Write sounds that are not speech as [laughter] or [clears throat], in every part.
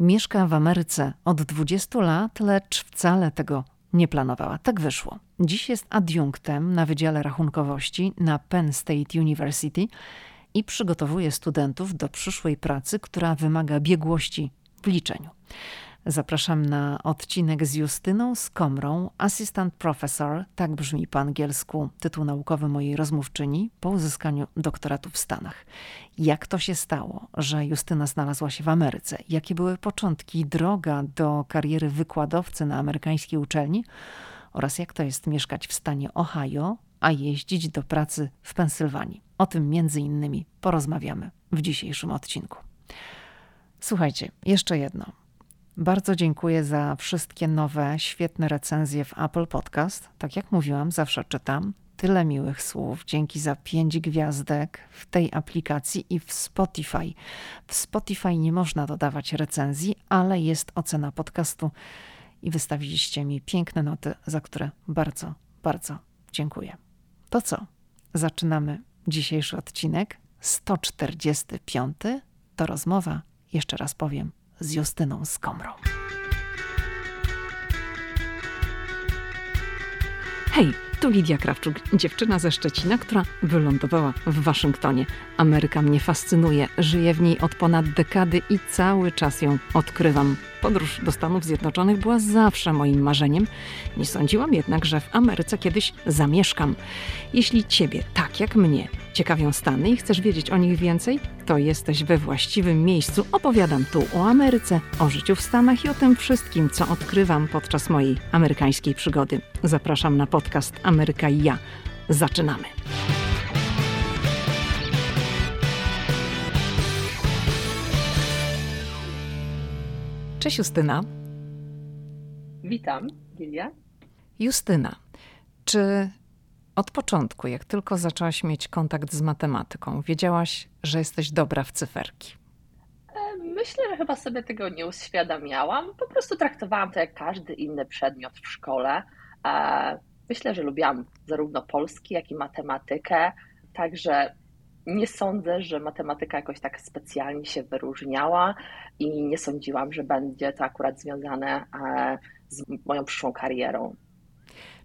Mieszka w Ameryce od 20 lat, lecz wcale tego nie planowała. Tak wyszło. Dziś jest adiunktem na Wydziale Rachunkowości na Penn State University i przygotowuje studentów do przyszłej pracy, która wymaga biegłości w liczeniu. Zapraszam na odcinek z Justyną Skomrą, Assistant Professor, tak brzmi po angielsku tytuł naukowy mojej rozmówczyni, po uzyskaniu doktoratu w Stanach. Jak to się stało, że Justyna znalazła się w Ameryce? Jakie były początki, droga do kariery wykładowcy na amerykańskiej uczelni? Oraz jak to jest mieszkać w stanie Ohio, a jeździć do pracy w Pensylwanii? O tym między innymi porozmawiamy w dzisiejszym odcinku. Słuchajcie, jeszcze jedno. Bardzo dziękuję za wszystkie nowe, świetne recenzje w Apple Podcast. Tak jak mówiłam, zawsze czytam. Tyle miłych słów. Dzięki za pięć gwiazdek w tej aplikacji i w Spotify. W Spotify nie można dodawać recenzji, ale jest ocena podcastu i wystawiliście mi piękne noty, za które bardzo, bardzo dziękuję. To co? Zaczynamy dzisiejszy odcinek 145. To rozmowa, jeszcze raz powiem, z Justyną Skomrą. Hej, tu Lidia Krawczuk, dziewczyna ze Szczecina, która wylądowała w Waszyngtonie. Ameryka mnie fascynuje, żyję w niej od ponad dekady i cały czas ją odkrywam. Podróż do Stanów Zjednoczonych była zawsze moim marzeniem. Nie sądziłam jednak, że w Ameryce kiedyś zamieszkam. Jeśli Ciebie, tak jak mnie, ciekawią Stany i chcesz wiedzieć o nich więcej, to jesteś we właściwym miejscu. Opowiadam tu o Ameryce, o życiu w Stanach i o tym wszystkim, co odkrywam podczas mojej amerykańskiej przygody. Zapraszam na podcast Ameryka i ja. Zaczynamy. Cześć Justyna. Witam, Gilia. Justyna, czy od początku, jak tylko zaczęłaś mieć kontakt z matematyką, wiedziałaś, że jesteś dobra w cyferki? E, myślę, że chyba sobie tego nie uświadamiałam. Po prostu traktowałam to jak każdy inny przedmiot w szkole. Myślę, że lubiłam zarówno polski, jak i matematykę. Także nie sądzę, że matematyka jakoś tak specjalnie się wyróżniała i nie sądziłam, że będzie to akurat związane e, z moją przyszłą karierą.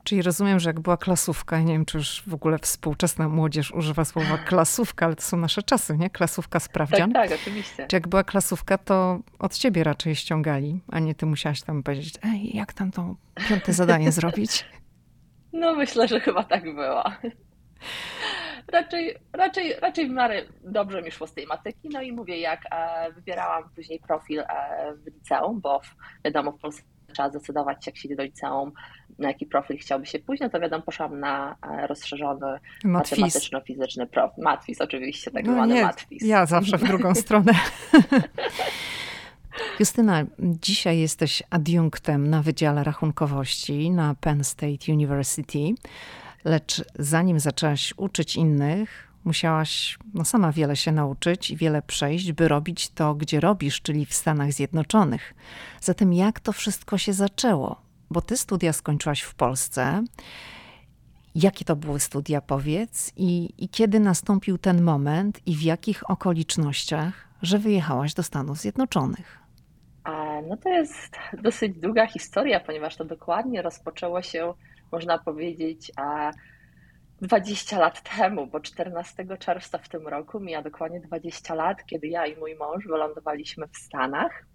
Czyli rozumiem, że jak była klasówka, nie wiem, czy już w ogóle współczesna młodzież używa słowa klasówka, ale to są nasze czasy, nie? Klasówka sprawdzian. Tak, tak, oczywiście. Czy jak była klasówka, to od ciebie raczej ściągali, a nie ty musiałaś tam powiedzieć, ej, jak tam to piąte zadanie zrobić? No myślę, że chyba tak było raczej, raczej, raczej w miarę dobrze mi szło z tej matyki. No i mówię, jak e, wybierałam później profil e, w liceum, bo wiadomo, w Polsce trzeba zdecydować, jak się idzie do liceum, na jaki profil chciałby się pójść, no to wiadomo, poszłam na e, rozszerzony matematyczno-fizyczny profil. Matwis oczywiście, tak no zwany nie, matwis. Ja zawsze w drugą stronę. [laughs] Justyna, dzisiaj jesteś adiunktem na Wydziale Rachunkowości na Penn State University. Lecz zanim zaczęłaś uczyć innych, musiałaś no, sama wiele się nauczyć i wiele przejść, by robić to, gdzie robisz, czyli w Stanach Zjednoczonych. Zatem jak to wszystko się zaczęło? Bo ty studia skończyłaś w Polsce. Jakie to były studia, powiedz, i, i kiedy nastąpił ten moment, i w jakich okolicznościach, że wyjechałaś do Stanów Zjednoczonych? No to jest dosyć długa historia, ponieważ to dokładnie rozpoczęło się można powiedzieć, 20 lat temu, bo 14 czerwca w tym roku mija dokładnie 20 lat, kiedy ja i mój mąż wylądowaliśmy w Stanach.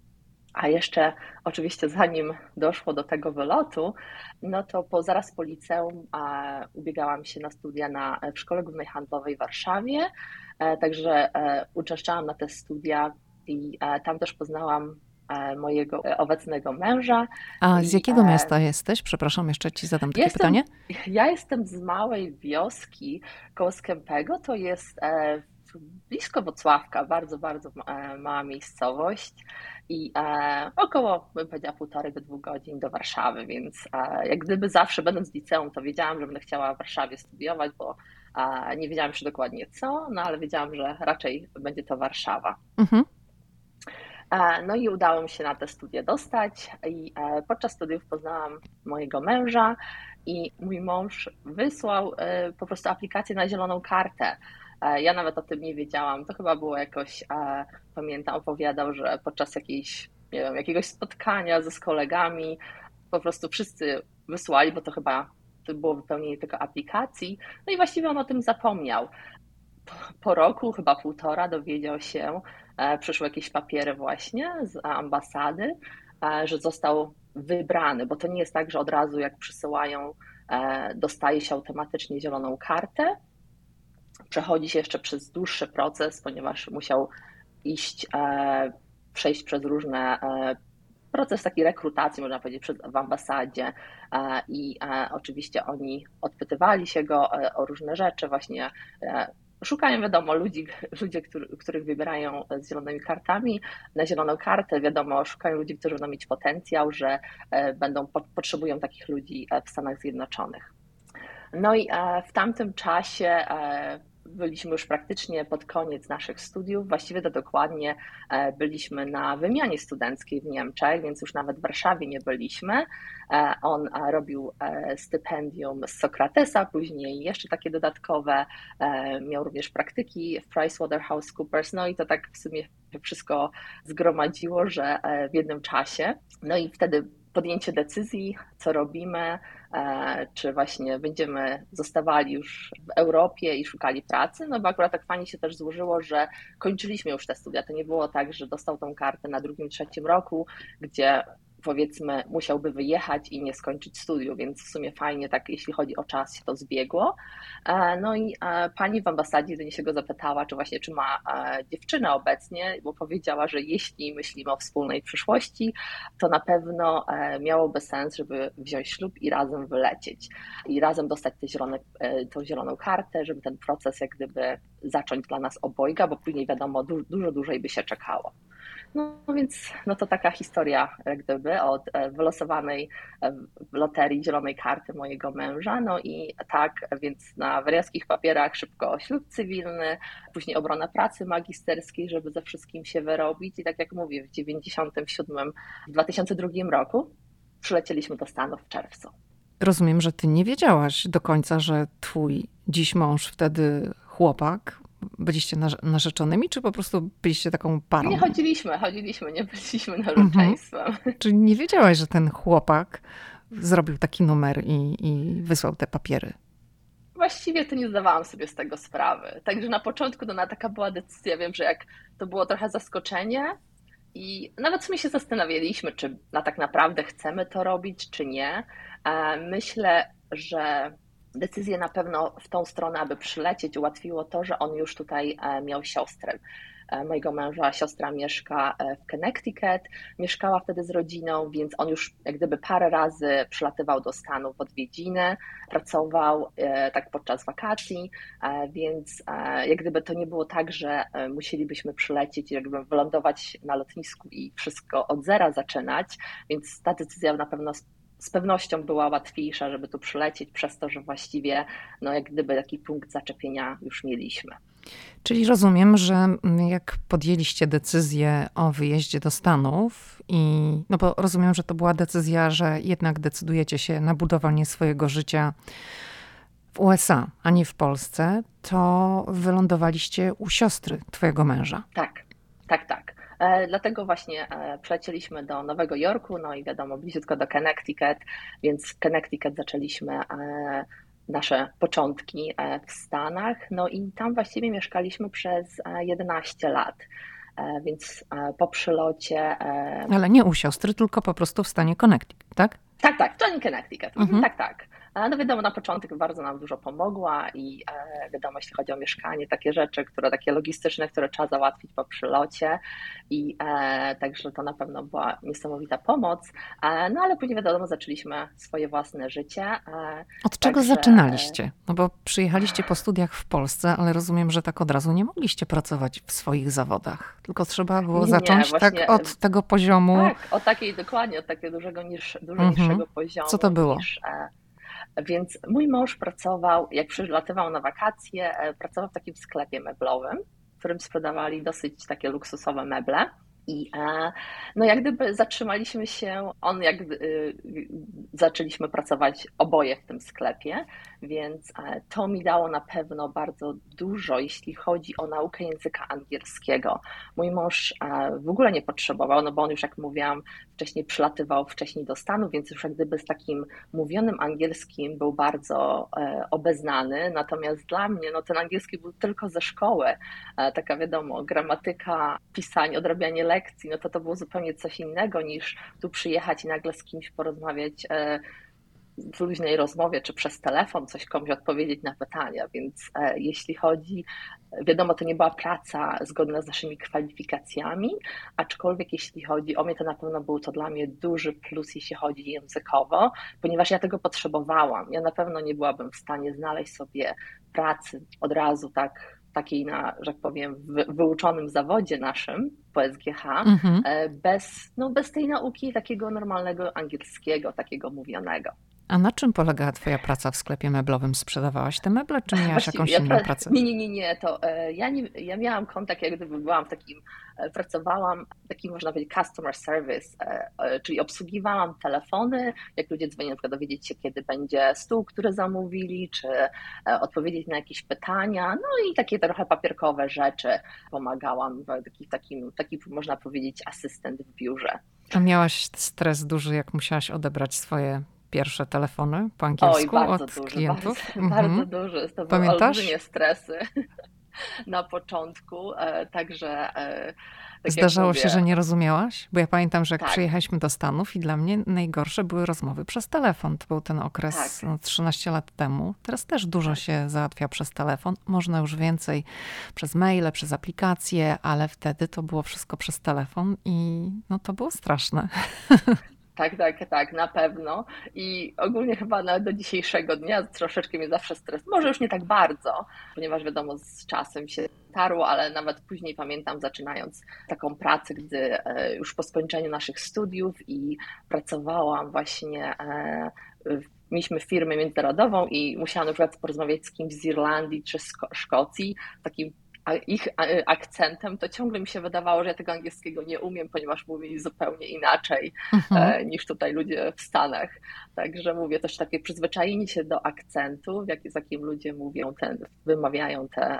A jeszcze oczywiście zanim doszło do tego wylotu, no to po, zaraz po liceum ubiegałam się na studia na, w Szkole Głównej Handlowej w Warszawie, e, także e, uczęszczałam na te studia i e, tam też poznałam mojego e, obecnego męża. A z jakiego miasta jesteś? Przepraszam, jeszcze ci zadam takie jestem, pytanie. [laughs] Ja jestem z małej wioski koło Skępego, to jest e, blisko Wocławka, bardzo, bardzo mała miejscowość i około, bym powiedziała, półtorej do dwóch godzin do Warszawy, więc jak gdyby zawsze będąc w liceum, to wiedziałam, że będę chciała w Warszawie studiować, bo nie wiedziałam jeszcze dokładnie co, no ale wiedziałam, że raczej będzie to Warszawa. Mhm. E, no i udało mi się na te studia dostać i e, podczas studiów poznałam mojego męża i mój mąż wysłał e, po prostu aplikację na zieloną kartę. Ja nawet o tym nie wiedziałam. To chyba było jakoś, pamiętam, opowiadał, że podczas jakiejś nie wiem, jakiegoś spotkania ze z kolegami. Po prostu wszyscy wysłali, bo to chyba to było wypełnienie tylko aplikacji. No i właściwie on o tym zapomniał. Po, po roku, chyba półtora, dowiedział się, przyszły jakieś papiery właśnie z ambasady, e, że został wybrany, bo to nie jest tak, że od razu jak przysyłają, e, dostaje się automatycznie zieloną kartę. Przechodzi się jeszcze przez dłuższy proces, ponieważ musiał iść, e, przejść przez różne e, proces takiej rekrutacji, można powiedzieć, w ambasadzie i oczywiście oni odpytywali się go o różne rzeczy, właśnie szukają, wiadomo, ludzi, ludzie, których wybierają z zielonymi kartami. Na zieloną kartę, wiadomo, szukają ludzi, którzy będą mieć potencjał, że e, będą, potrzebują takich ludzi e, w Stanach Zjednoczonych. No i e, w tamtym czasie byliśmy już praktycznie pod koniec naszych studiów. Właściwie to dokładnie e, byliśmy na wymianie studenckiej w Niemczech, więc już nawet w Warszawie nie byliśmy. E, on e, robił stypendium z Sokratesa, później jeszcze takie dodatkowe. Miał również praktyki w PricewaterhouseCoopers. No i to tak w sumie wszystko zgromadziło, że w jednym czasie. No i wtedy podjęcie decyzji, co robimy, e, czy właśnie będziemy zostawali już w Europie i szukali pracy, no bo akurat tak fajnie się też złożyło, że kończyliśmy już te studia. To nie było tak, że dostał tą kartę na drugim, trzecim roku, gdzie powiedzmy musiałby wyjechać i nie skończyć studiów, więc w sumie fajnie tak, jeśli chodzi o czas, się to zbiegło. E, no i e, pani w ambasadzie do się go zapytała, czy właśnie, czy ma e, dziewczynę obecnie, bo powiedziała, że jeśli myślimy o wspólnej przyszłości, to na pewno miałoby sens, żeby wziąć ślub i razem wylecieć i razem dostać tę zielone, tą zieloną kartę, żeby ten proces jak gdyby zacząć dla nas obojga, bo później wiadomo, dużo dłużej by się czekało. No więc no to taka historia gdyby od e, wylosowanej e, w loterii zielonej karty mojego męża. No i tak, więc na wariackich papierach szybko ślub cywilny, później obrona pracy magisterskiej, żeby ze wszystkim się wyrobić. I tak jak mówię, w 97, w 2002 roku przylecieliśmy do Stanów w czerwcu. Rozumiem, że ty nie wiedziałaś do końca, że twój dziś mąż, wtedy chłopak, byliście narzeczonymi, czy po prostu byliście taką parą? Nie chodziliśmy, chodziliśmy, nie byliśmy narzeczeństwem. Mhm. Czyli nie wiedziałaś, że ten chłopak zrobił taki numer i, i wysłał te papiery? Właściwie to nie zdawałam sobie z tego sprawy. Także na początku to na taka była decyzja, wiem, że jak to było trochę zaskoczenie i nawet my się zastanawialiśmy, czy na tak naprawdę chcemy to robić, czy nie. E, myślę, że decyzję na pewno w tą stronę, aby przylecieć, ułatwiło to, że on już tutaj e, miał siostrę. E, mojego męża siostra mieszka e, w Connecticut, mieszkała wtedy z rodziną, więc on już jak gdyby parę razy przylatywał do Stanów w odwiedziny, pracował tak podczas wakacji, więc jak gdyby to nie było tak, że musielibyśmy przylecieć jakby wylądować na lotnisku i wszystko od zera zaczynać, więc ta decyzja na pewno z pewnością była łatwiejsza, żeby tu przylecieć, przez to, że właściwie no, jak gdyby taki punkt zaczepienia już mieliśmy. Czyli rozumiem, że jak podjęliście decyzję o wyjeździe do Stanów i no bo rozumiem, że to była decyzja, że jednak decydujecie się na budowanie swojego życia w USA, a nie w Polsce, to wylądowaliście u siostry twojego męża. Tak, tak, tak. E, dlatego właśnie e, przylecieliśmy do Nowego Jorku, no i wiadomo, bliziutko do Connecticut, więc Connecticut zaczęliśmy e, nasze początki w Stanach, no i tam właściwie mieszkaliśmy przez 11 lat. Więc po przylocie. Ale nie u siostry, tylko po prostu w stanie Connecticut, tak? Tak, tak, w stanie Connecticut. Mhm. Tak, tak. No wiadomo, na początek bardzo nam dużo pomogła i e, wiadomo, jeśli chodzi o mieszkanie, takie rzeczy, które takie logistyczne, które trzeba załatwić po przylocie i e, także to na pewno była niesamowita pomoc. E, no ale później wiadomo, zaczęliśmy swoje własne życie. Od czego także... zaczynaliście? No bo przyjechaliście po studiach w Polsce, ale rozumiem, że tak od razu nie mogliście pracować w swoich zawodach, tylko trzeba było nie, zacząć tak od tego poziomu. Tak, od takiej dokładnie, od takiego dużego niż, dużo mhm. niższego poziomu. Co to było? Niż, więc mój mąż pracował, jak przylatywał na wakacje, e, pracował w takim sklepie meblowym, w którym sprzedawali dosyć takie luksusowe meble. I no jak gdyby zatrzymaliśmy się, on jak y, zaczęliśmy pracować oboje w tym sklepie, więc e, to mi dało na pewno bardzo dużo, jeśli chodzi o naukę języka angielskiego. Mój mąż e, w ogóle nie potrzebował, no bo on już jak mówiłam, wcześniej przylatywał wcześniej do Stanów, więc już jak gdyby z takim mówionym angielskim był bardzo e, obeznany, natomiast dla mnie no ten angielski był tylko ze szkoły, taka wiadomo, gramatyka, pisanie, odrabianie lekcji, no to to było zupełnie coś innego niż tu przyjechać i nagle z kimś porozmawiać w luźnej rozmowie czy przez telefon coś komuś odpowiedzieć na pytania, więc e, jeśli chodzi, wiadomo, to nie była praca zgodna z naszymi kwalifikacjami, aczkolwiek jeśli chodzi o mnie, to na pewno był to dla mnie duży plus, jeśli chodzi językowo, ponieważ ja tego potrzebowałam. Ja na pewno nie byłabym w stanie znaleźć sobie pracy od razu tak takiej na, że tak powiem, wyuczonym zawodzie naszym po SGH, mhm. E, bez, no, bez tej nauki takiego normalnego angielskiego, takiego mówionego. A na czym polegała Twoja praca w sklepie meblowym? Sprzedawałaś te meble, czy miałaś Właściwie, jakąś ja inną pracę? Nie, nie, nie, nie. To, e, ja, nie ja miałam kontakt, jak gdyby byłam w takim, e, pracowałam taki można powiedzieć customer service, e, czyli obsługiwałam telefony, jak ludzie dzwonią, na przykład dowiedzieć się, kiedy będzie stół, który zamówili, czy odpowiedzieć na jakieś pytania, no i takie trochę papierkowe rzeczy pomagałam, taki, takim, taki można powiedzieć asystent w biurze. A miałaś stres duży, jak musiałaś odebrać swoje pierwsze telefony po angielsku Oj, od duży, klientów? Bardzo, mhm. bardzo duży. To Pamiętasz? były olbrzymie stresy [laughs] na początku, e, także... E, tak Zdarzało mówię, się, że nie rozumiałaś? Bo ja pamiętam, że jak tak. przyjechaliśmy do Stanów i dla mnie najgorsze były rozmowy przez telefon. To był ten okres tak. no, 13 lat temu. Teraz też dużo tak. się załatwia przez telefon. Można już więcej przez maile, przez aplikacje, ale wtedy to było wszystko przez telefon i no to było straszne. [laughs] Tak, tak, tak, na pewno. I ogólnie chyba nawet do dzisiejszego dnia troszeczkę mnie zawsze stres. Może już nie tak bardzo, ponieważ wiadomo, z czasem się tarło, ale nawet później pamiętam, zaczynając taką pracę, gdy e, już po skończeniu naszych studiów i pracowałam właśnie e, mieliśmy firmę międzynarodową i musiałam na przykład porozmawiać z kimś z Irlandii czy z Szkocji, takim ich akcentem, to ciągle mi się wydawało, że ja tego angielskiego nie umiem, ponieważ mówili zupełnie inaczej mhm. E, niż tutaj ludzie w Stanach. Także mówię też takie przyzwyczajenie się do akcentu, z jakim ludzie mówią, ten, wymawiają te,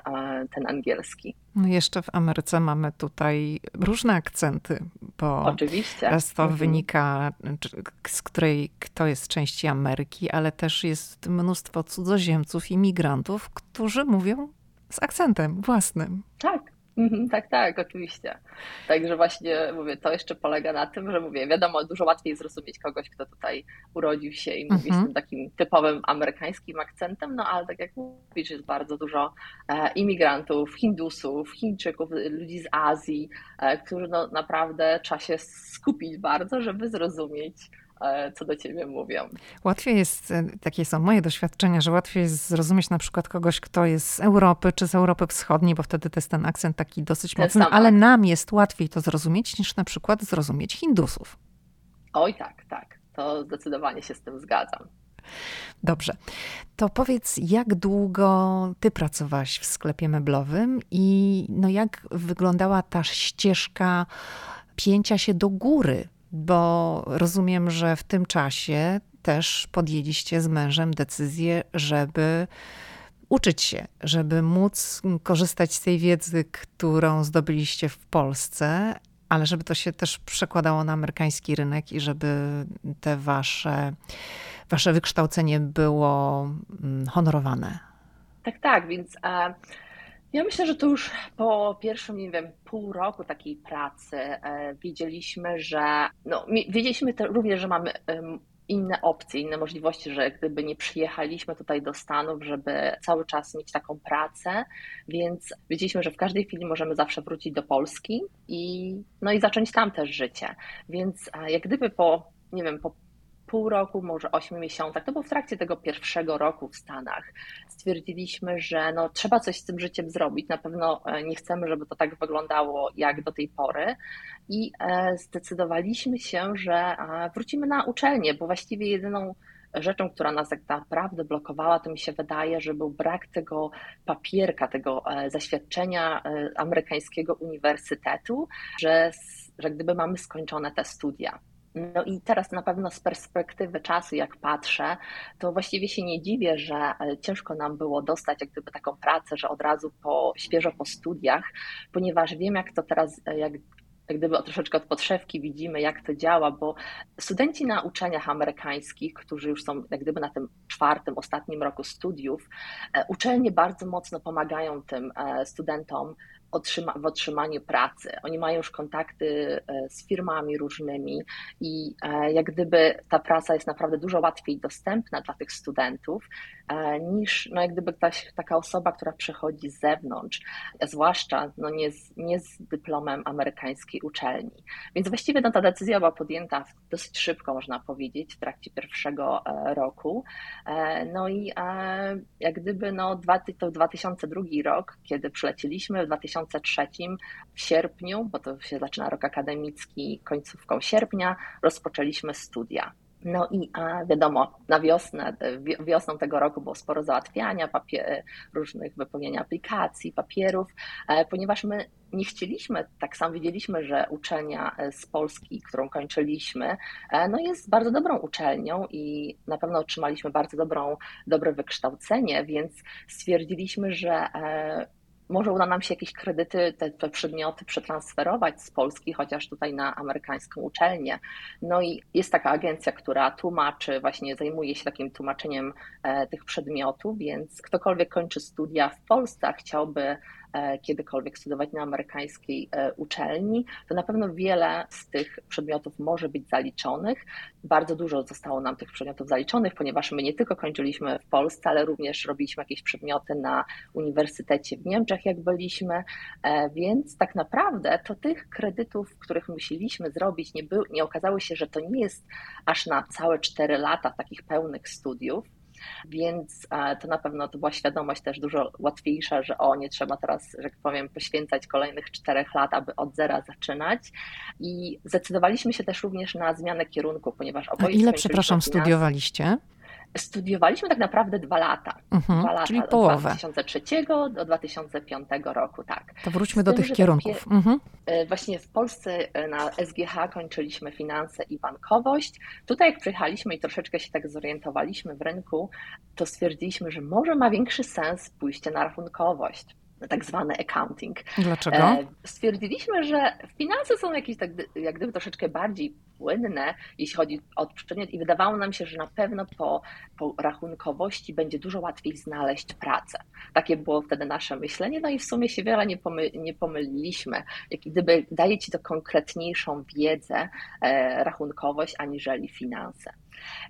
ten angielski. No jeszcze w Ameryce mamy tutaj różne akcenty, bo Oczywiście. raz to mhm. wynika z której kto jest części Ameryki, ale też jest mnóstwo cudzoziemców, imigrantów, którzy mówią z akcentem własnym. Tak, mhm, tak, tak, oczywiście. Także właśnie mówię, to jeszcze polega na tym, że mówię, wiadomo, dużo łatwiej zrozumieć kogoś, kto tutaj urodził się i mówi mhm. z tym takim typowym amerykańskim akcentem, no ale tak jak mówisz, jest bardzo dużo e, imigrantów, Hindusów, Chińczyków, ludzi z Azji, e, którzy no naprawdę trzeba się skupić bardzo, żeby zrozumieć co do ciebie mówią. Łatwiej jest, e, takie są moje doświadczenia, że łatwiej jest zrozumieć na przykład kogoś, kto jest z Europy czy z Europy Wschodniej, bo wtedy to jest ten akcent taki dosyć ten mocny, ale nam jest łatwiej to zrozumieć niż na przykład zrozumieć Hindusów. Oj tak, tak. To zdecydowanie się z tym zgadzam. Dobrze. To powiedz, jak długo ty pracowałaś w sklepie meblowym i no jak wyglądała ta ścieżka pięcia się do góry bo rozumiem, że w tym czasie też podjęliście z mężem decyzję, żeby uczyć się, żeby móc korzystać z tej wiedzy, którą zdobyliście w Polsce, ale żeby to się też przekładało na amerykański rynek i żeby te wasze, wasze wykształcenie było mm, honorowane. Tak, tak, więc. Ja myślę, że to już po pierwszym, nie wiem, pół roku takiej pracy e, wiedzieliśmy, że no, wiedzieliśmy również, że mamy inne opcje, inne możliwości, że gdyby nie przyjechaliśmy tutaj do Stanów, żeby cały czas mieć taką pracę, więc wiedzieliśmy, że w każdej chwili możemy zawsze wrócić do Polski i, no i zacząć tam też życie. Więc jak gdyby po, nie wiem, po pół roku, może ośmiu miesiącach, to było w trakcie tego pierwszego roku w Stanach, stwierdziliśmy, że no, trzeba coś z tym życiem zrobić. Na pewno e, nie chcemy, żeby to tak wyglądało jak do tej pory. I e, zdecydowaliśmy się, że wrócimy na uczelnię, bo właściwie jedyną rzeczą, która nas tak naprawdę blokowała, to mi się wydaje, że był brak tego papierka, tego e, zaświadczenia amerykańskiego uniwersytetu, że że gdyby mamy skończone te studia. No i teraz na pewno z perspektywy czasu, jak patrzę, to właściwie się nie dziwię, że e, ciężko nam było dostać jak gdyby taką pracę, że od razu po, świeżo po studiach, ponieważ wiem, jak to teraz, e, jak jak gdyby troszeczkę od podszewki widzimy, jak to działa, bo studenci na uczelniach amerykańskich, którzy już są jak gdyby na tym czwartym, ostatnim roku studiów, e, uczelnie bardzo mocno pomagają tym studentom otrzyma, w pracy. Oni mają już kontakty e, z firmami różnymi i e, jak gdyby ta praca jest naprawdę dużo łatwiej dostępna dla tych studentów e, niż no jak gdyby taka osoba, która przychodzi z zewnątrz, zwłaszcza no nie, z, nie z dyplomem amerykańskiej uczelni. Więc właściwie no, ta decyzja była podjęta dosyć szybko, można powiedzieć, w trakcie pierwszego roku. No i jak gdyby no, to 2002 rok, kiedy przyleciliśmy, w 2000 2003 w sierpniu, bo to się zaczyna rok akademicki końcówką sierpnia, rozpoczęliśmy studia. No i a wiadomo, na wiosnę, wiosną tego roku było sporo załatwiania, papier, różnych wypełniania aplikacji, papierów, e, ponieważ my nie chcieliśmy, tak samo wiedzieliśmy, że uczelnia e, z Polski, którą kończyliśmy, e, no jest bardzo dobrą uczelnią i na pewno otrzymaliśmy bardzo dobrą, dobre wykształcenie, więc stwierdziliśmy, że może uda nam się jakieś kredyty, te, te, przedmioty przetransferować z Polski, chociaż tutaj na amerykańską uczelnię. No i jest taka agencja, która tłumaczy, właśnie zajmuje się takim tłumaczeniem e, tych przedmiotów, więc ktokolwiek kończy studia w Polsce, a chciałby kiedykolwiek studiować na amerykańskiej e, uczelni, to na pewno wiele z tych przedmiotów może być zaliczonych. Bardzo dużo zostało nam tych przedmiotów zaliczonych, ponieważ my nie tylko kończyliśmy w Polsce, ale również robiliśmy jakieś przedmioty na uniwersytecie w Niemczech, jak byliśmy, e, więc tak naprawdę to tych kredytów, których musieliśmy zrobić, nie, był, nie okazało się, że to nie jest aż na całe 4 lata takich pełnych studiów, więc to na pewno to była świadomość też dużo łatwiejsza, że o, nie trzeba teraz, że tak powiem, poświęcać kolejnych czterech lat, aby od zera zaczynać. I zdecydowaliśmy się też również na zmianę kierunku, ponieważ oboje. A ile, przepraszam, studiowaliście? Studiowaliśmy tak naprawdę dwa lata. Mhm, dwa lata czyli połowę. Od 2003 do 2005 roku, tak. To wróćmy do tych kierunków. Mhm. E, właśnie w Polsce e, na SGH kończyliśmy finanse i bankowość. Tutaj jak przyjechaliśmy i troszeczkę się tak zorientowaliśmy w rynku, to stwierdziliśmy, że może ma większy sens pójście na rachunkowość tak zwany accounting. Dlaczego? E, stwierdziliśmy, że finanse są jakieś tak jak gdyby troszeczkę bardziej płynne, jeśli chodzi o przedmiot i wydawało nam się, że na pewno po, po rachunkowości będzie dużo łatwiej znaleźć pracę. Takie było wtedy nasze myślenie, no i w sumie się wiele nie, pomy, nie pomyliliśmy. Jak gdyby daje ci to konkretniejszą wiedzę, e, rachunkowość, aniżeli finanse.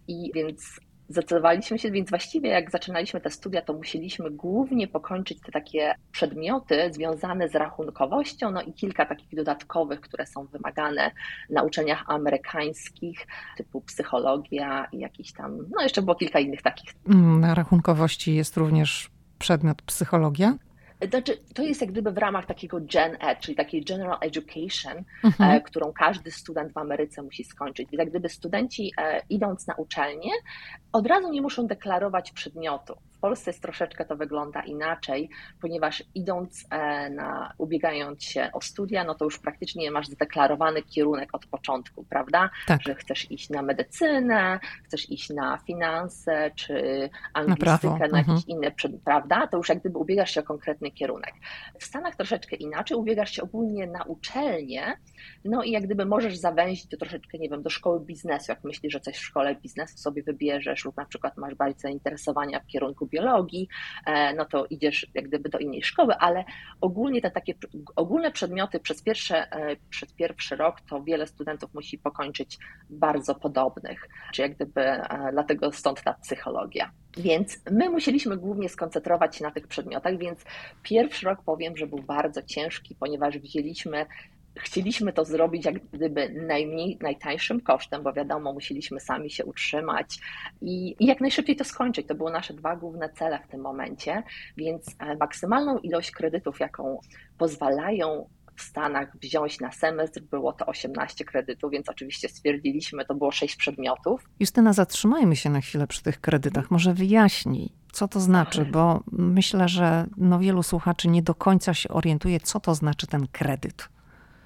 I więc zdecydowaliśmy się, więc właściwie jak zaczynaliśmy te studia, to musieliśmy głównie pokończyć te takie przedmioty związane z rachunkowością, no i kilka takich dodatkowych, które są wymagane na uczelniach amerykańskich, typu psychologia i jakiś tam, no jeszcze było kilka innych takich. Mm, na rachunkowości jest również przedmiot psychologia? Znaczy, to jest jak gdyby w ramach takiego Gen Ed, czyli takiej General Education, mhm. E, którą każdy student w Ameryce musi skończyć. Więc jak gdyby studenci e, idąc na uczelnię, od razu nie muszą deklarować przedmiotu. W Polsce jest troszeczkę to wygląda inaczej, ponieważ idąc e, na, ubiegając się o studia, no to już praktycznie masz zdeklarowany kierunek od początku, prawda? Tak. Że chcesz iść na medycynę, chcesz iść na finanse, czy anglistykę, na, na mhm. jakiś inny, prawda? To już jak gdyby ubiegasz się o konkretny kierunek. W Stanach troszeczkę inaczej, ubiegasz się ogólnie na uczelnię, no i jak gdyby możesz zawęzić to troszeczkę, nie wiem, do szkoły biznesu, jak myślisz, że coś w szkole biznesu sobie wybierzesz lub na przykład masz bardziej zainteresowania w kierunku biologii, e, no to idziesz jak gdyby do innej szkoły, ale ogólnie te takie ogólne przedmioty przez, pierwsze, e, przez pierwszy rok to wiele studentów musi pokończyć bardzo podobnych, czy jak gdyby e, dlatego stąd ta psychologia. Więc my musieliśmy głównie skoncentrować się na tych przedmiotach, więc pierwszy rok powiem, że był bardzo ciężki, ponieważ wzięliśmy chcieliśmy to zrobić jak gdyby najmniej, najtańszym kosztem, bo wiadomo, musieliśmy sami się utrzymać i, i, jak najszybciej to skończyć. To były nasze dwa główne cele w tym momencie, więc e, maksymalną ilość kredytów, jaką pozwalają w Stanach wziąć na semestr, było to 18 kredytów, więc oczywiście stwierdziliśmy, to było 6 przedmiotów. Justyna, zatrzymajmy się na chwilę przy tych kredytach. Może wyjaśnij, co to znaczy, bo myślę, że no wielu słuchaczy nie do końca się orientuje, co to znaczy ten kredyt.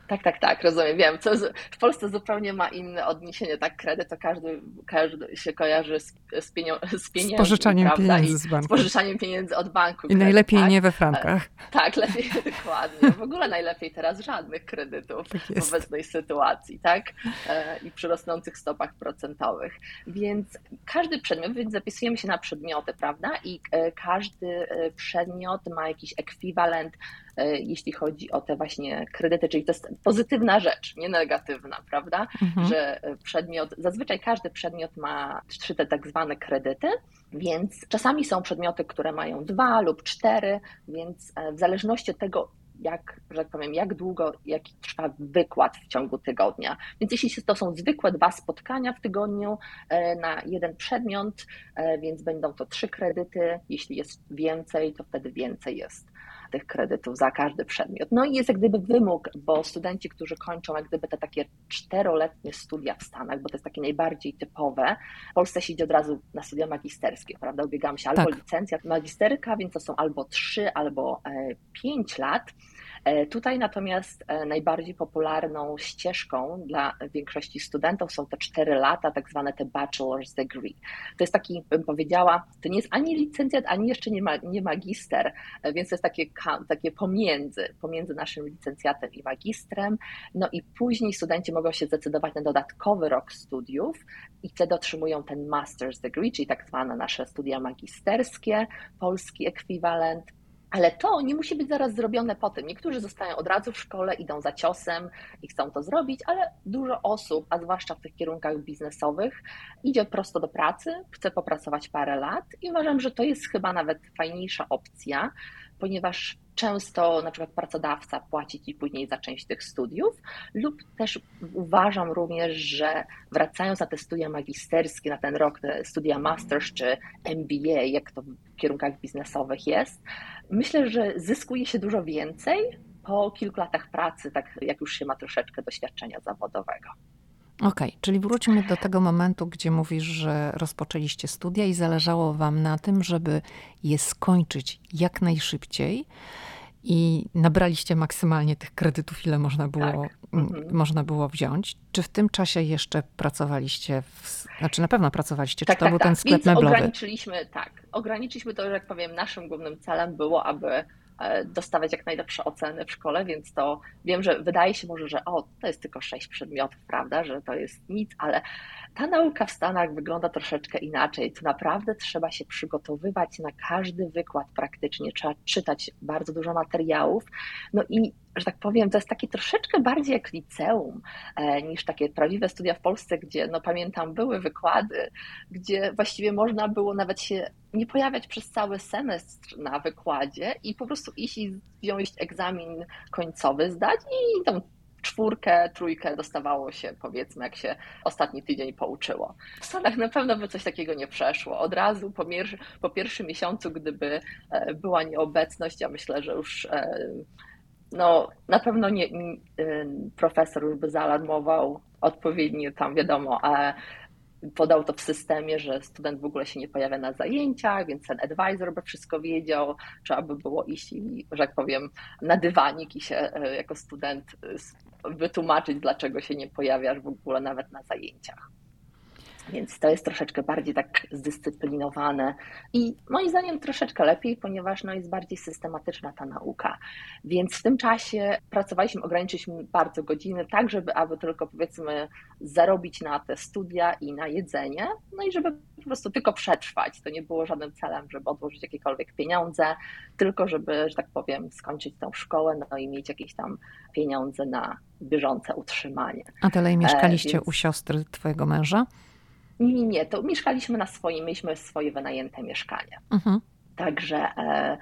Tak, tak, tak, rozumiem, wiem. Co w Polsce zupełnie ma inne odniesienie, tak? Kredyt to każdy, każdy się kojarzy z, z, pienio, z pieniędzmi, Z pożyczaniem prawda? pieniędzy z banku. Z pożyczaniem pieniędzy od banku. I kredyt, najlepiej tak? nie we frankach. E, tak, [laughs] lepiej, dokładnie. W ogóle najlepiej teraz żadnych kredytów tak w obecnej sytuacji, tak? E, I przy rosnących stopach procentowych. Więc każdy przedmiot, więc zapisujemy się na przedmioty, prawda? I e, każdy przedmiot ma jakiś ekwiwalent jeśli chodzi o te właśnie kredyty, czyli to jest pozytywna rzecz, nie negatywna, prawda? Mhm. Że przedmiot, zazwyczaj każdy przedmiot ma trzy te tak zwane kredyty, więc czasami są przedmioty, które mają dwa lub cztery, więc e, w zależności od tego, jak, że tak powiem, jak długo, jaki trwa wykład w ciągu tygodnia. Więc jeśli to są zwykłe dwa spotkania w tygodniu e, na jeden przedmiot, więc będą to trzy kredyty. Jeśli jest więcej, to wtedy więcej jest tych kredytów za każdy przedmiot. No i jest jak gdyby wymóg, bo studenci, którzy kończą jak gdyby te takie czteroletnie studia w Stanach, bo to jest takie najbardziej typowe, w Polsce się idzie od razu na studia magisterskie, prawda? Ubiegamy się albo tak. licencja magisterka, więc to są albo trzy, albo e, pięć lat. E, tutaj natomiast e, najbardziej popularną ścieżką dla większości studentów są te cztery lata, tak zwane te bachelor's degree. To jest taki, bym powiedziała, to nie jest ani licencjat, ani jeszcze nie, ma, nie magister, e, więc to jest takie, takie pomiędzy, pomiędzy naszym licencjatem i magistrem. No i później studenci mogą się zdecydować na dodatkowy rok studiów i wtedy otrzymują ten master's degree, czyli tak zwane nasze studia magisterskie, polski ekwiwalent. Ale to nie musi być zaraz zrobione po tym. Niektórzy zostają od razu w szkole, idą za ciosem i chcą to zrobić, ale dużo osób, a zwłaszcza w tych kierunkach biznesowych, idzie prosto do pracy, chce popracować parę lat i uważam, że to jest chyba nawet fajniejsza opcja, ponieważ często na przykład pracodawca płaci ci później za część tych studiów, lub też uważam również, że wracając na te studia magisterskie, na ten rok, te studia masters czy MBA, jak to w kierunkach biznesowych jest, myślę, że zyskuje się dużo więcej po kilku latach pracy, tak jak już się ma troszeczkę doświadczenia zawodowego. Okej, okay, czyli wróćmy do tego momentu, gdzie mówisz, że rozpoczęliście studia i zależało wam na tym, żeby je skończyć jak najszybciej i nabraliście maksymalnie tych kredytów, ile można było, tak. mhm. można było wziąć. Czy w tym czasie jeszcze pracowaliście, w, znaczy na pewno pracowaliście, tak, czy to tak, był tak. ten sklep Więc meblowy? Ograniczyliśmy, tak, ograniczyliśmy to, że jak powiem, naszym głównym celem było, aby dostawać jak najlepsze oceny w szkole, więc to wiem, że wydaje się może, że o, to jest tylko sześć przedmiotów, prawda, że to jest nic, ale ta nauka w Stanach wygląda troszeczkę inaczej. Tu naprawdę trzeba się przygotowywać na każdy wykład praktycznie, trzeba czytać bardzo dużo materiałów, no i że tak powiem, to jest takie troszeczkę bardziej jak liceum e, niż takie prawdziwe studia w Polsce, gdzie, no pamiętam, były wykłady, gdzie właściwie można było nawet się nie pojawiać przez cały semestr na wykładzie i po prostu iść i wziąć egzamin końcowy, zdać i tą czwórkę, trójkę dostawało się, powiedzmy, jak się ostatni tydzień pouczyło. W Stanach na pewno by coś takiego nie przeszło. Od razu po, po pierwszym miesiącu, gdyby e, była nieobecność, ja myślę, że już e, no, na pewno nie, nie, profesor już by zaalarmował odpowiednio tam, wiadomo, a podał to w systemie, że student w ogóle się nie pojawia na zajęciach, więc ten advisor by wszystko wiedział, trzeba by było iść i, że tak powiem, na dywanik i się e, jako student e, wytłumaczyć, dlaczego się nie pojawiasz w ogóle nawet na zajęciach. Więc to jest troszeczkę bardziej tak zdyscyplinowane i moim zdaniem troszeczkę lepiej, ponieważ no, jest bardziej systematyczna ta nauka. Więc w tym czasie pracowaliśmy, ograniczyliśmy bardzo godziny, tak żeby aby tylko powiedzmy zarobić na te studia i na jedzenie, no i żeby po prostu tylko przetrwać. To nie było żadnym celem, żeby odłożyć jakiekolwiek pieniądze, tylko żeby, że tak powiem, skończyć tą szkołę, no i mieć jakieś tam pieniądze na bieżące utrzymanie. A dalej mieszkaliście e, więc... u siostry twojego męża? Nie, nie, nie, to mieszkaliśmy na swoim, mieliśmy swoje wynajęte mieszkanie. Mhm. Także e,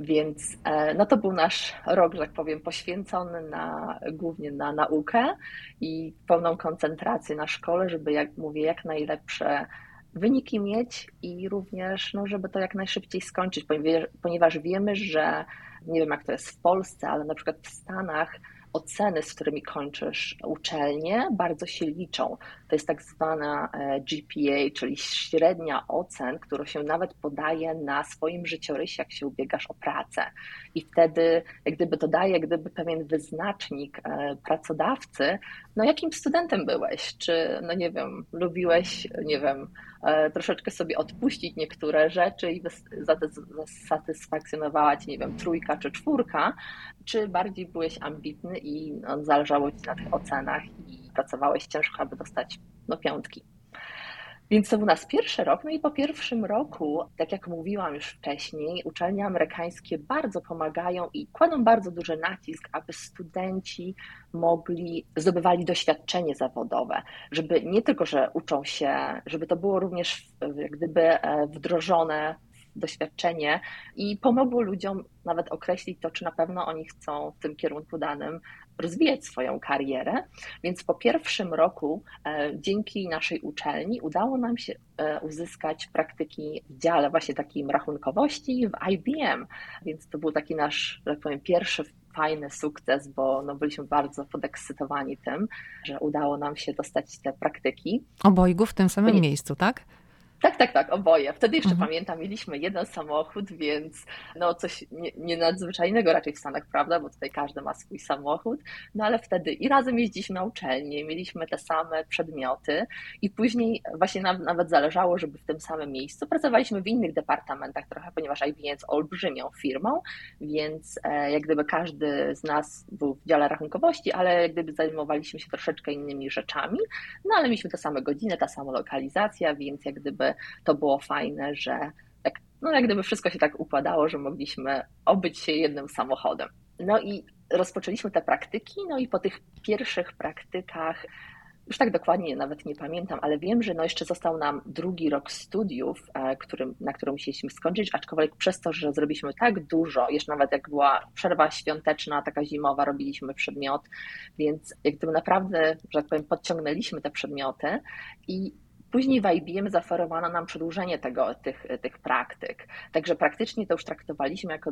więc e, no to był nasz rok, że tak powiem, poświęcony na, głównie na naukę i pełną koncentrację na szkole, żeby, jak mówię, jak najlepsze wyniki mieć i również, no, żeby to jak najszybciej skończyć, ponieważ, ponieważ wiemy, że nie wiem jak to jest w Polsce, ale na przykład w Stanach oceny, z którymi kończysz uczelnię, bardzo się liczą. To jest tak zwana e, GPA, czyli średnia ocen, którą się nawet podaje na swoim życiorysie, jak się ubiegasz o pracę. I wtedy, jak gdyby to daje gdyby pewien wyznacznik e, pracodawcy, no jakim studentem byłeś? Czy, no nie wiem, lubiłeś, nie wiem, e, troszeczkę sobie odpuścić niektóre rzeczy i zasatysfakcjonowała cię, nie wiem, trójka czy czwórka, czy bardziej byłeś ambitny i no, zależało ci na tych ocenach i pracowałeś ciężko, aby dostać no, piątki. Więc to był nas pierwszy rok. No i po pierwszym roku, tak jak mówiłam już wcześniej, uczelnie amerykańskie bardzo pomagają i kładą bardzo duży nacisk, aby studenci mogli, zdobywali doświadczenie zawodowe, żeby nie tylko, że uczą się, żeby to było również jak gdyby e, wdrożone doświadczenie i pomogło ludziom nawet określić to, czy na pewno oni chcą w tym kierunku danym rozwijać swoją karierę. Więc po pierwszym roku, e, dzięki naszej uczelni, udało nam się e, uzyskać praktyki w dziale właśnie takim rachunkowości w IBM. Więc to był taki nasz, tak powiem, pierwszy fajny sukces, bo no byliśmy bardzo podekscytowani tym, że udało nam się dostać te praktyki. Obojgu w tym samym miejscu, tak? Tak, tak, tak, oboje. Wtedy jeszcze mhm. pamiętam, mieliśmy jeden samochód, więc no coś nie, nie, nadzwyczajnego raczej w Stanach, prawda, bo tutaj każdy ma swój samochód, no ale wtedy i razem jeździliśmy na uczelnię, mieliśmy te same przedmioty i później właśnie nam, nawet zależało, żeby w tym samym miejscu pracowaliśmy w innych departamentach trochę, ponieważ IBM jest olbrzymią firmą, więc e, jak gdyby każdy z nas był w dziale rachunkowości, ale jak gdyby zajmowaliśmy się troszeczkę innymi rzeczami, no ale mieliśmy te same godziny, ta sama lokalizacja, więc jak gdyby to było fajne, że no jak gdyby wszystko się tak układało, że mogliśmy obyć się jednym samochodem. No i rozpoczęliśmy te praktyki, no i po tych pierwszych praktykach już tak dokładnie nawet nie pamiętam, ale wiem, że no jeszcze został nam drugi rok studiów, e, którym, na którym musieliśmy skończyć, aczkolwiek przez to, że zrobiliśmy tak dużo, jeszcze nawet jak była przerwa świąteczna, taka zimowa, robiliśmy przedmiot, więc jak gdyby naprawdę, że tak powiem, podciągnęliśmy te przedmioty i Później w IBM zaoferowano nam przedłużenie tego, tych, tych praktyk. Także praktycznie to już traktowaliśmy jako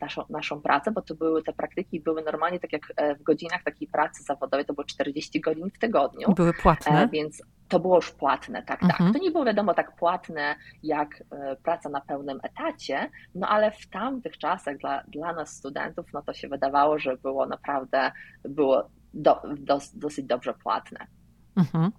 naszą, naszą pracę, bo to były te praktyki były normalnie tak jak e, w godzinach takiej pracy zawodowej, to było 40 godzin w tygodniu. Były płatne. E, więc to było już płatne, tak, tak. mhm. tak. To nie było wiadomo tak płatne jak e, praca na pełnym etacie, no ale w tamtych czasach dla, dla nas studentów, no to się wydawało, że było naprawdę, było do, dos, dosyć dobrze płatne. Mhm.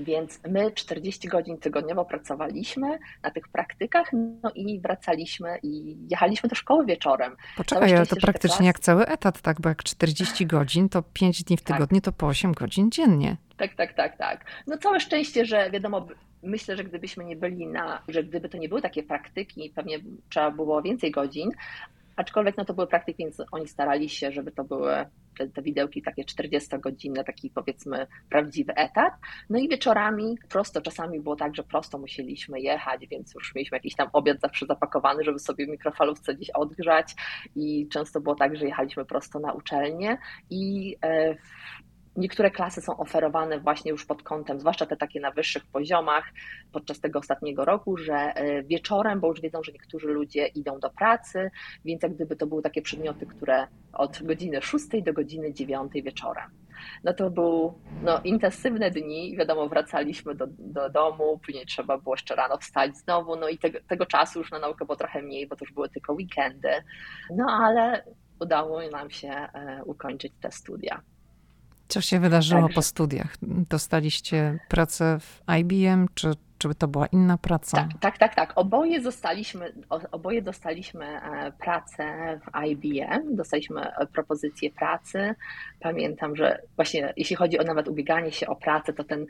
Więc my 40 godzin tygodniowo pracowaliśmy na tych praktykach, no i wracaliśmy i jechaliśmy do szkoły wieczorem. Poczekaj, ale to praktycznie jak cały etat, tak? Bo jak 40 godzin, to 5 dni w tak. tygodniu, tak. to po 8 godzin dziennie. Tak, tak, tak, tak. No całe szczęście, że wiadomo, myślę, że gdybyśmy nie byli na, że gdyby to nie były takie praktyki, pewnie trzeba było więcej godzin, Aczkolwiek no to były praktyki, więc oni starali się, żeby to były te, te widełki takie 40-godzinne, taki powiedzmy prawdziwy etat. No i wieczorami prosto, czasami było tak, że prosto musieliśmy jechać, więc już mieliśmy jakiś tam obiad zawsze zapakowany, żeby sobie w mikrofalówce gdzieś odgrzać i często było tak, że jechaliśmy prosto na uczelnię i e, Niektóre klasy są oferowane właśnie już pod kątem, zwłaszcza te takie na wyższych poziomach podczas tego ostatniego roku, że e, wieczorem, bo już wiedzą, że niektórzy ludzie idą do pracy, więc jak gdyby to były takie przedmioty, które od godziny 6 do godziny 9 wieczorem. No to był no, intensywne dni wiadomo, wracaliśmy do, do domu, później trzeba było jeszcze rano wstać znowu, no i tego, tego czasu już na naukę było trochę mniej, bo to już były tylko weekendy, no ale udało nam się e, ukończyć te studia. Co się wydarzyło Także. po studiach? Dostaliście pracę w IBM, czy, czy to była inna praca? Tak, tak, tak, tak. Oboje dostaliśmy, oboje dostaliśmy e, pracę w IBM, dostaliśmy e, propozycję pracy. Pamiętam, że właśnie jeśli chodzi o nawet ubieganie się o pracę, to ten,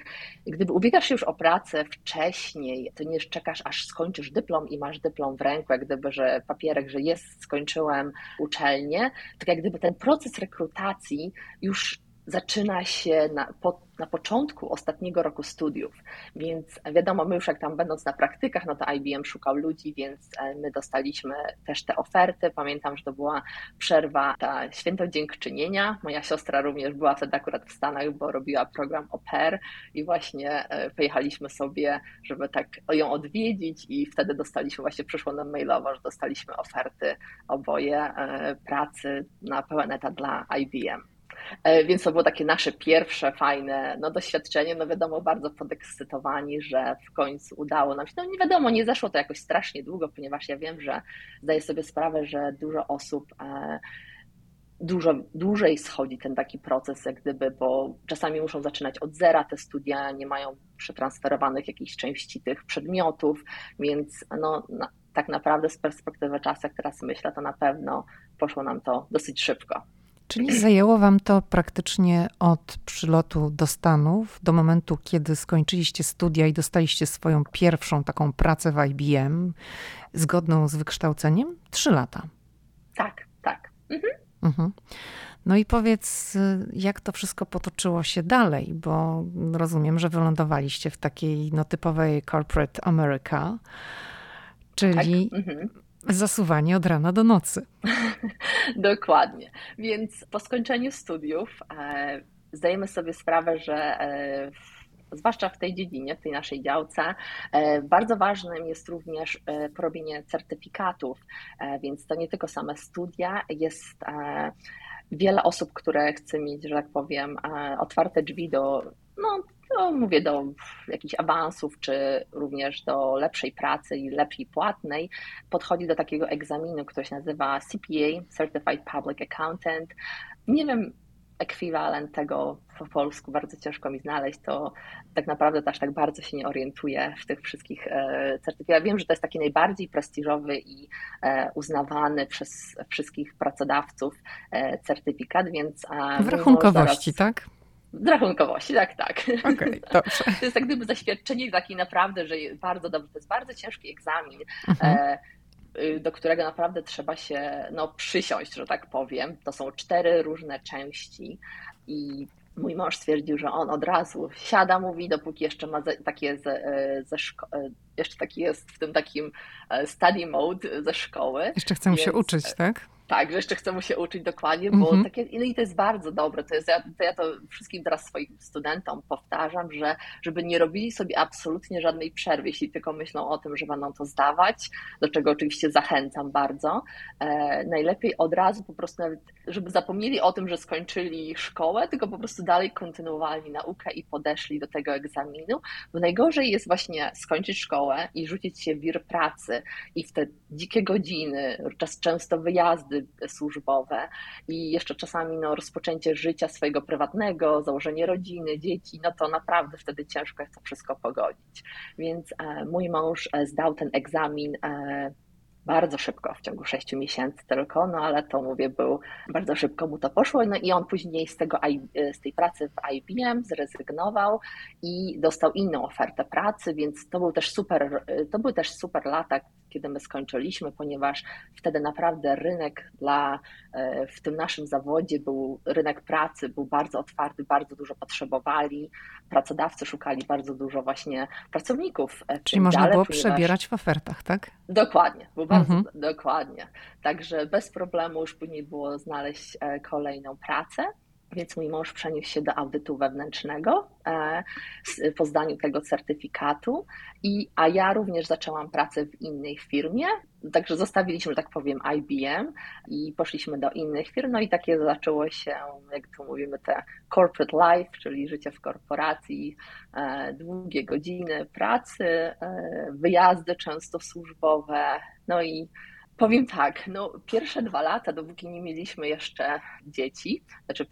gdyby ubiegasz się już o pracę wcześniej, to nie czekasz aż skończysz dyplom i masz dyplom w ręku, jak gdyby, że papierek, że jest, skończyłem uczelnię, tak jak gdyby ten proces rekrutacji już zaczyna się na, po, na początku ostatniego roku studiów, więc wiadomo, my już jak tam będąc na praktykach, no to IBM szukał ludzi, więc e, my dostaliśmy też te oferty. Pamiętam, że to była przerwa, ta święto dziękczynienia. Moja siostra również była wtedy akurat w Stanach, bo robiła program OPER i właśnie e, pojechaliśmy sobie, żeby tak ją odwiedzić i wtedy dostaliśmy, właśnie przyszło nam mailowo, że dostaliśmy oferty oboje e, pracy na pełen etat dla IBM. E, więc to było takie nasze pierwsze fajne no, doświadczenie. No wiadomo, bardzo podekscytowani, że w końcu udało nam się. No nie wiadomo, nie zeszło to jakoś strasznie długo, ponieważ ja wiem, że zdaję sobie sprawę, że dużo osób e, dużo dłużej schodzi ten taki proces, jak gdyby, bo czasami muszą zaczynać od zera te studia, nie mają przetransferowanych jakichś części tych przedmiotów, więc no, na, tak naprawdę z perspektywy czasu, jak teraz myślę, to na pewno poszło nam to dosyć szybko. Czyli zajęło wam to praktycznie od przylotu do Stanów do momentu, kiedy skończyliście studia i dostaliście swoją pierwszą taką pracę w IBM, zgodną z wykształceniem? Trzy lata. Tak, tak. Mhm. Mhm. No i powiedz, jak to wszystko potoczyło się dalej, bo rozumiem, że wylądowaliście w takiej no, typowej corporate America, czyli tak. mhm zasuwanie od rana do nocy. [laughs] Dokładnie. Więc po skończeniu studiów e, zdajemy sobie sprawę, że e, zwłaszcza w tej dziedzinie, w tej naszej działce, e, bardzo ważnym jest również e, porobienie certyfikatów, e, więc to nie tylko same studia, jest wiele osób, które chce mieć, że tak powiem, otwarte drzwi do no, no, mówię do jakichś awansów, czy również do lepszej pracy i lepszej płatnej, podchodzi do takiego egzaminu, który się nazywa CPA, Certified Public Accountant. Nie wiem, ekwiwalent tego po polsku bardzo ciężko mi znaleźć, to tak naprawdę też tak bardzo się nie orientuję w tych wszystkich e, certyfikatach. Wiem, że to jest taki najbardziej prestiżowy i e, uznawany przez wszystkich pracodawców e, certyfikat, więc... W rachunkowości, zaraz... tak? Z rachunkowości, tak, tak. Okay, [laughs] dobrze. To jest jak gdyby zaświadczenie takie naprawdę, że bardzo dobrze, to jest bardzo ciężki egzamin, mhm. e, y, do którego naprawdę trzeba się no, przysiąść, że tak powiem. To są cztery różne części i mój mąż stwierdził, że on od razu siada, mówi, dopóki jeszcze ma takie ze, e, ze e, jeszcze taki jest w tym takim study mode ze szkoły. Jeszcze chcę więc, się uczyć, tak? Tak, że jeszcze chcę mu się uczyć dokładnie, bo mm -hmm. takie, no i to jest bardzo dobre. To, jest, ja, to ja to wszystkim teraz swoim studentom powtarzam, że żeby nie robili sobie absolutnie żadnej przerwy, jeśli tylko myślą o tym, że będą to zdawać, do czego oczywiście zachęcam bardzo. E, najlepiej od razu po prostu nawet, żeby zapomnieli o tym, że skończyli szkołę, tylko po prostu dalej kontynuowali naukę i podeszli do tego egzaminu, bo najgorzej jest właśnie skończyć szkołę i rzucić się w wir pracy i w te dzikie godziny, czas często wyjazdy, służbowe i jeszcze czasami no, rozpoczęcie życia swojego prywatnego, założenie rodziny, dzieci, no to naprawdę wtedy ciężko jest to wszystko pogodzić. Więc e, mój mąż e, zdał ten egzamin e, bardzo szybko, w ciągu 6 miesięcy tylko, no ale to mówię, był bardzo szybko mu to poszło, no i on później z, tego, z tej pracy w IBM zrezygnował i dostał inną ofertę pracy, więc to był też super, to były też super lata, kiedy my skończyliśmy, ponieważ wtedy naprawdę rynek dla, e, w tym naszym zawodzie był rynek pracy, był bardzo otwarty, bardzo dużo potrzebowali, pracodawcy szukali bardzo dużo właśnie pracowników. Czyli można było ponieważ... przebierać w ofertach, tak? Dokładnie, było bardzo mhm. dokładnie. Także bez problemu już później było znaleźć e, kolejną pracę. Więc mój mąż przeniósł się do audytu wewnętrznego e, po zdaniu tego certyfikatu, i, a ja również zaczęłam pracę w innej firmie. Także zostawiliśmy, że tak powiem, IBM i poszliśmy do innych firm. No i takie zaczęło się, jak tu mówimy, te corporate life, czyli życie w korporacji, e, długie godziny pracy, e, wyjazdy często służbowe. No i Powiem tak, no pierwsze dwa lata, dopóki nie mieliśmy jeszcze dzieci, znaczy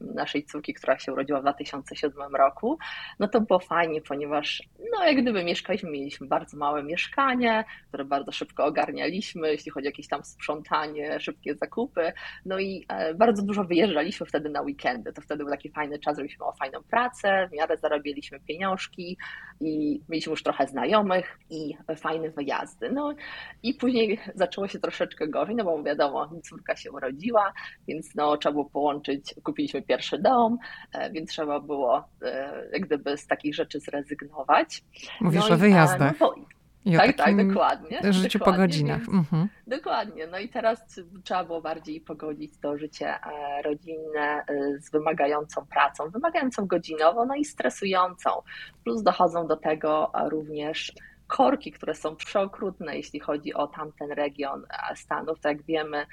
naszej córki, która się urodziła w 2007 roku, no to było fajnie, ponieważ no jak gdyby mieszkaliśmy, mieliśmy bardzo małe mieszkanie, które bardzo szybko ogarnialiśmy, jeśli chodzi o jakieś tam sprzątanie, szybkie zakupy, no i e, bardzo dużo wyjeżdżaliśmy wtedy na weekendy, to wtedy był taki fajny czas, robiliśmy o fajną pracę, w miarę zarabialiśmy pieniążki i mieliśmy już trochę znajomych i fajne wyjazdy. No i później zaczęło się troszeczkę gorzej, no bo wiadomo, córka się urodziła, więc no, trzeba było połączyć, kupiliśmy pierwszy dom, e, więc trzeba było e, jak gdyby z takich rzeczy zrezygnować. Mówisz no o wyjazdach. No, i tak, tak, dokładnie. Życiu dokładnie, po godzinach. Mhm. Dokładnie. No i teraz trzeba było bardziej pogodzić to życie e, rodzinne z wymagającą pracą, wymagającą godzinowo, no i stresującą. Plus dochodzą do tego również korki, które są przeokrutne, jeśli chodzi o tamten region Stanów. Tak jak wiemy,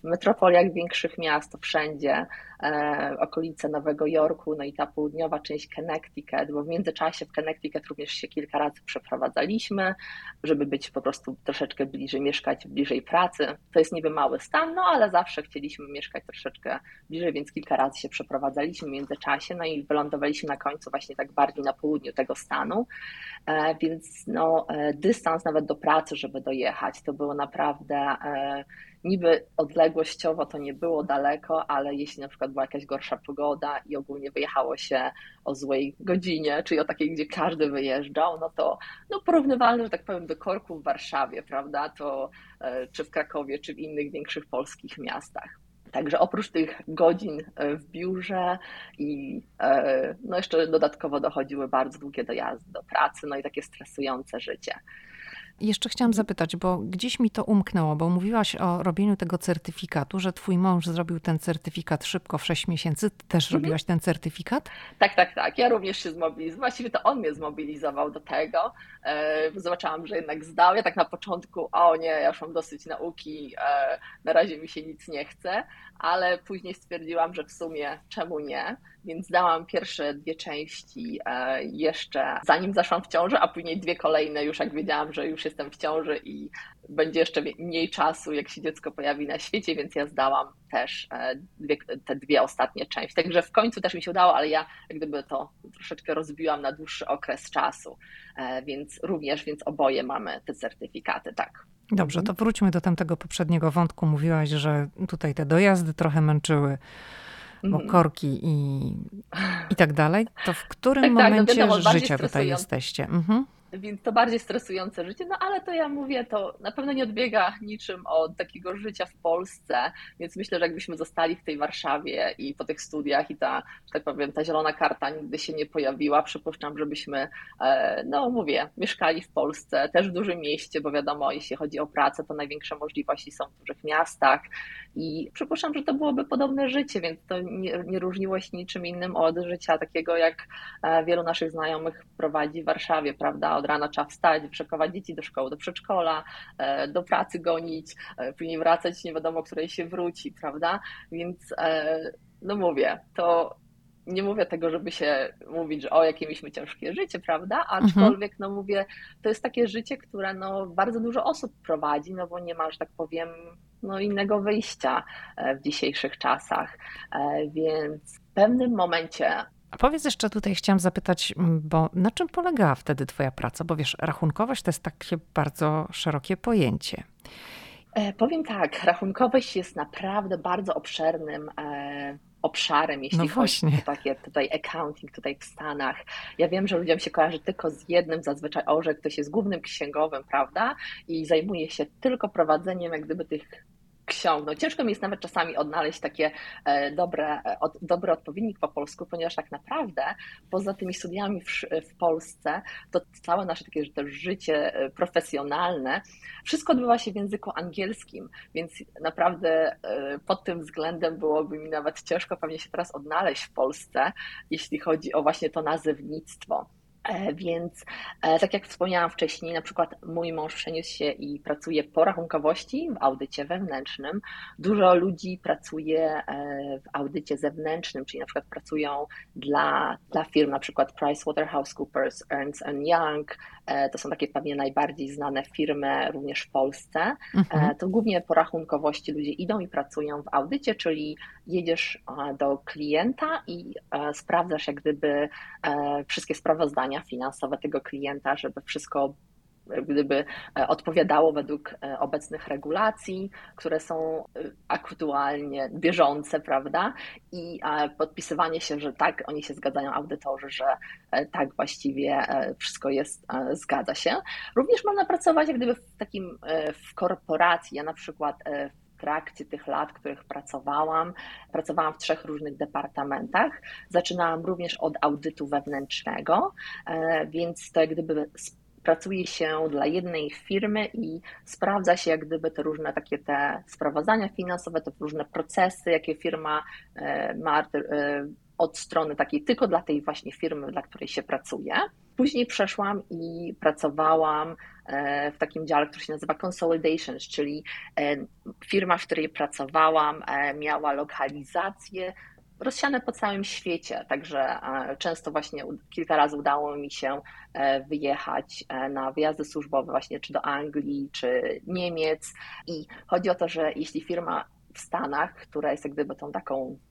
w metropoliach większych miast, to wszędzie, e, okolice Nowego Jorku, no i ta południowa część Connecticut, bo w międzyczasie w Connecticut również się kilka razy przeprowadzaliśmy, żeby być po prostu troszeczkę bliżej, mieszkać bliżej pracy. To jest niby mały stan, no ale zawsze chcieliśmy mieszkać troszeczkę bliżej, więc kilka razy się przeprowadzaliśmy w międzyczasie, no i wylądowaliśmy na końcu właśnie tak bardziej na południu tego stanu, e, więc no, e, dystans nawet do pracy, żeby dojechać, to było naprawdę e, niby odległościowo to nie było daleko, ale jeśli na przykład była jakaś gorsza pogoda i ogólnie wyjechało się o złej godzinie, czyli o takiej, gdzie każdy wyjeżdżał, no to no porównywalne, że tak powiem, do korku w Warszawie, prawda, to czy w Krakowie, czy w innych większych polskich miastach. Także oprócz tych godzin e, w biurze i e, no jeszcze dodatkowo dochodziły bardzo długie dojazdy do pracy, no i takie stresujące życie. Jeszcze chciałam zapytać, bo gdzieś mi to umknęło, bo mówiłaś o robieniu tego certyfikatu, że twój mąż zrobił ten certyfikat szybko w 6 miesięcy. Ty też mhm. robiłaś ten certyfikat? Tak, tak, tak. Ja również się zmobilizowałam. Właściwie to on mnie zmobilizował do tego. E, zobaczyłam, że jednak zdał. Ja tak na początku, o nie, ja już mam dosyć nauki, e, na razie mi się nic nie chce, ale później stwierdziłam, że w sumie czemu nie, więc dałam pierwsze dwie części e, jeszcze zanim zaszłam w ciążę, a później dwie kolejne już jak wiedziałam, że już jestem w ciąży i będzie jeszcze mniej czasu, jak się dziecko pojawi na świecie, więc ja zdałam też dwie, te dwie ostatnie części. Także w końcu też mi się udało, ale ja jak gdyby to troszeczkę rozbiłam na dłuższy okres czasu, więc również, więc oboje mamy te certyfikaty, tak. Dobrze, to wróćmy do tamtego poprzedniego wątku. Mówiłaś, że tutaj te dojazdy trochę męczyły, bo mhm. korki i, i tak dalej. To w którym tak, momencie tak, no wiadomo, życia tutaj jesteście? Mhm więc to bardziej stresujące życie, no ale to ja mówię, to na pewno nie odbiega niczym od takiego życia w Polsce, więc myślę, że jakbyśmy zostali w tej Warszawie i po tych studiach i ta, że tak powiem, ta zielona karta nigdy się nie pojawiła, przypuszczam, żebyśmy, e, no mówię, mieszkali w Polsce, też w dużym mieście, bo wiadomo, jeśli chodzi o pracę, to największe możliwości są w dużych miastach i przypuszczam, że to byłoby podobne życie, więc to nie, nie różniło się niczym innym od życia takiego, jak e, wielu naszych znajomych prowadzi w Warszawie, prawda, od rana trzeba wstać, przeprowadzić dzieci do szkoły, do przedszkola, e, do pracy gonić, e, później wracać, nie wiadomo, której się wróci, prawda? Więc e, no mówię, to nie mówię tego, żeby się mówić, że o, jakie mieliśmy ciężkie życie, prawda? Mhm. Aczkolwiek, mhm. no mówię, to jest takie życie, które no, bardzo dużo osób prowadzi, no bo nie ma, że tak powiem, no, innego wyjścia w dzisiejszych czasach. Więc w pewnym momencie a powiedz jeszcze tutaj, chciałam zapytać, bo na czym polegała wtedy Twoja praca? Bo wiesz, rachunkowość to jest takie bardzo szerokie pojęcie. E, powiem tak, rachunkowość jest naprawdę bardzo obszernym e, obszarem, jeśli no chodzi o takie tutaj accounting tutaj w Stanach. Ja wiem, że ludziom się kojarzy tylko z jednym zazwyczaj, o, że ktoś jest głównym księgowym, prawda? I zajmuje się tylko prowadzeniem jak gdyby tych ksiąg. No, ciężko mi jest nawet czasami odnaleźć takie e, dobre, e, dobry odpowiednik po polsku, ponieważ tak naprawdę poza tymi studiami w, w Polsce, to całe nasze takie życie e, profesjonalne, wszystko odbywa się w języku angielskim, więc naprawdę pod tym względem byłoby mi nawet ciężko pewnie się teraz odnaleźć w Polsce, jeśli chodzi o właśnie to nazewnictwo. E, więc e, tak jak wspomniałam wcześniej, na przykład mój mąż przeniósł się i pracuje po rachunkowości w audycie wewnętrznym. Dużo ludzi pracuje e, w audycie zewnętrznym, czyli na przykład pracują dla, dla firm, na przykład PricewaterhouseCoopers, Ernst Young. To są takie pewnie najbardziej znane firmy również w Polsce. Mhm. To głównie po rachunkowości ludzie idą i pracują w audycie, czyli jedziesz do klienta i sprawdzasz jak gdyby wszystkie sprawozdania finansowe tego klienta, żeby wszystko gdyby e, odpowiadało według e, obecnych regulacji, które są e, aktualnie bieżące, prawda? I podpisywanie się, że tak, oni się zgadzają, audytorzy, że tak właściwie wszystko jest, zgadza się. Również można pracować jak gdyby w takim, w korporacji. Ja na przykład w trakcie tych lat, których pracowałam, pracowałam w trzech różnych departamentach. Zaczynałam również od audytu wewnętrznego, e, więc to jak gdyby pracuje się dla jednej firmy i sprawdza się jak gdyby te różne takie te sprawozdania finansowe, te różne procesy, jakie firma e, ma e, od strony takiej tylko dla tej właśnie firmy, dla której się pracuje. Później przeszłam i pracowałam w takim dziale, który się nazywa Consolidations, czyli e, firma, w której pracowałam, miała lokalizację rozsiane po całym świecie, także często właśnie kilka razy udało mi się wyjechać na wyjazdy służbowe właśnie czy do Anglii, czy Niemiec. I chodzi o to, że jeśli firma w Stanach, która jest jak gdyby tą taką E,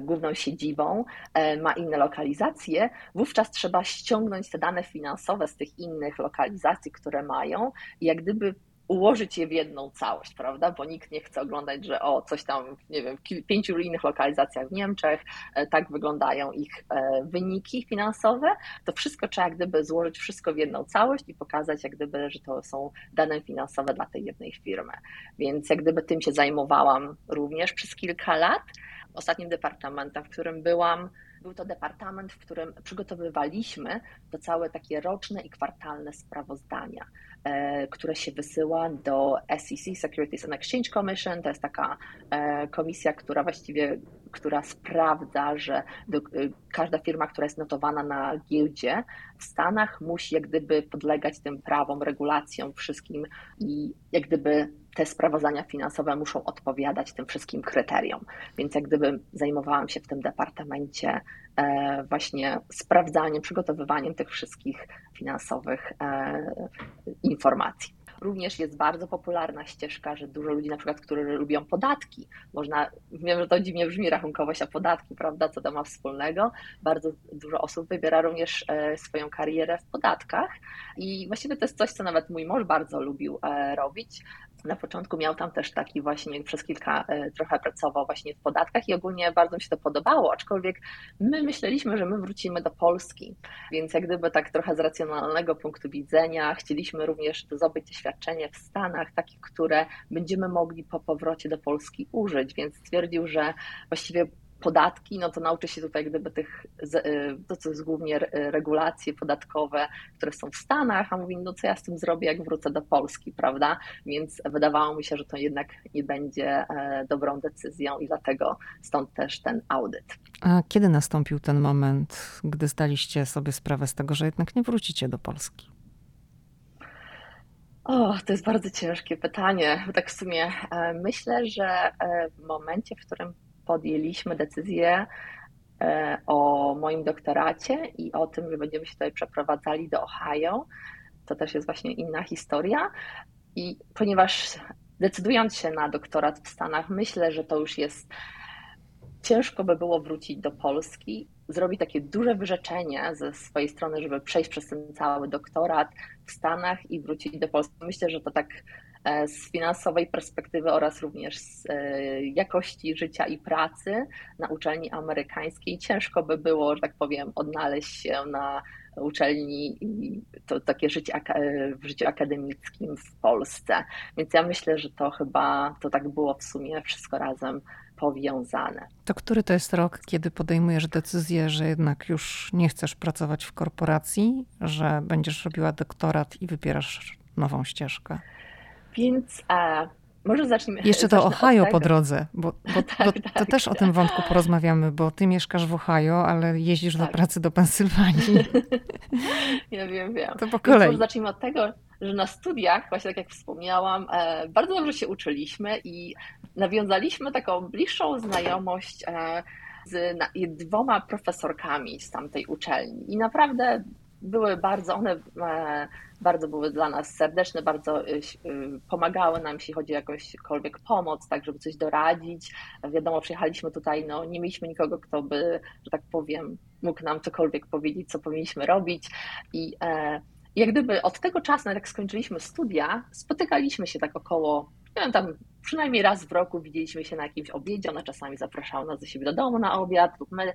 główną siedzibą, e, ma inne lokalizacje, wówczas trzeba ściągnąć te dane finansowe z tych innych lokalizacji, które mają. I jak gdyby ułożyć je w jedną całość, prawda? Bo nikt nie chce oglądać, że o, coś tam, nie wiem, w pięciu innych lokalizacjach w Niemczech, e, tak wyglądają ich wyniki finansowe. To wszystko trzeba jak gdyby złożyć wszystko w jedną całość i pokazać, jak gdyby, że to są dane finansowe dla tej jednej firmy. Więc jak gdyby tym się zajmowałam również przez kilka lat ostatnim departamentem, w którym byłam, był to departament, w którym przygotowywaliśmy to całe takie roczne i kwartalne sprawozdania, e, które się wysyła do SEC, Securities and Exchange Commission. To jest taka e, komisja, która właściwie która sprawdza, że do, e, każda firma, która jest notowana na giełdzie w Stanach, musi jak gdyby podlegać tym prawom, regulacjom, wszystkim i jak gdyby te sprawozdania finansowe muszą odpowiadać tym wszystkim kryteriom. Więc jak gdyby zajmowałam się w tym departamencie e, właśnie sprawdzaniem, przygotowywaniem tych wszystkich finansowych e, informacji. Również jest bardzo popularna ścieżka, że dużo ludzi na przykład, którzy lubią podatki, można, wiem, że to dziwnie brzmi rachunkowość, a podatki, prawda, co to ma wspólnego. Bardzo dużo osób wybiera również e, swoją karierę w podatkach i właściwie to jest coś, co nawet mój mąż bardzo lubił robić, na początku miał tam też taki właśnie, przez kilka e, trochę pracował właśnie w podatkach i ogólnie bardzo mi się to podobało, aczkolwiek my myśleliśmy, że my wrócimy do Polski, więc jak gdyby tak trochę z racjonalnego punktu widzenia chcieliśmy również zdobyć doświadczenie w Stanach, takie, które będziemy mogli po powrocie do Polski użyć, więc stwierdził, że właściwie podatki, no to nauczy się tutaj gdyby tych, y, to co jest głównie regulacje podatkowe, które są w Stanach, a mówi, no co ja z tym zrobię, jak wrócę do Polski, prawda? Więc wydawało mi się, że to jednak nie będzie e, dobrą decyzją i dlatego stąd też ten audyt. A kiedy nastąpił ten moment, gdy zdaliście sobie sprawę z tego, że jednak nie wrócicie do Polski? O, to jest bardzo ciężkie pytanie. Tak w sumie e, myślę, że e, w momencie, w którym podjęliśmy decyzję e, o moim doktoracie i o tym, że będziemy się tutaj przeprowadzali do Ohio. To też jest właśnie inna historia. I ponieważ decydując się na doktorat w Stanach, myślę, że to już jest ciężko by było wrócić do Polski, zrobić takie duże wyrzeczenie ze swojej strony, żeby przejść przez ten cały doktorat w Stanach i wrócić do Polski. Myślę, że to tak z finansowej perspektywy oraz również z e, jakości życia i pracy na uczelni amerykańskiej. Ciężko by było, że tak powiem, odnaleźć się na uczelni i to takie życie w życiu akademickim w Polsce. Więc ja myślę, że to chyba to tak było w sumie wszystko razem powiązane. To który to jest rok, kiedy podejmujesz decyzję, że jednak już nie chcesz pracować w korporacji, że będziesz robiła doktorat i wybierasz nową ścieżkę? Więc a, może zacznijmy. Jeszcze to Ohio po drodze, bo, bo, tak, [laughs] bo tak, to też tak. o tym wątku porozmawiamy, bo ty mieszkasz w Ohio, ale jeździsz do tak. pracy do Pensylwanii. [laughs] ja wiem, wiem. To po kolei. Więc może zacznijmy od tego, że na studiach, właśnie tak jak wspomniałam, e, bardzo dobrze się uczyliśmy i nawiązaliśmy taką bliższą znajomość e, z dwoma profesorkami z tamtej uczelni. I naprawdę były bardzo, one e, bardzo były dla nas serdeczne, bardzo y, y, pomagały nam, jeśli chodzi o jakąśkolwiek pomoc, tak, żeby coś doradzić. Wiadomo, przyjechaliśmy tutaj, no nie mieliśmy nikogo, kto by, że tak powiem, mógł nam cokolwiek powiedzieć, co powinniśmy robić i e, jak gdyby od tego czasu, jak skończyliśmy studia, spotykaliśmy się tak około, nie wiem, tam przynajmniej raz w roku widzieliśmy się na jakimś obiedzie, ona czasami zapraszała nas do siebie do domu na obiad lub my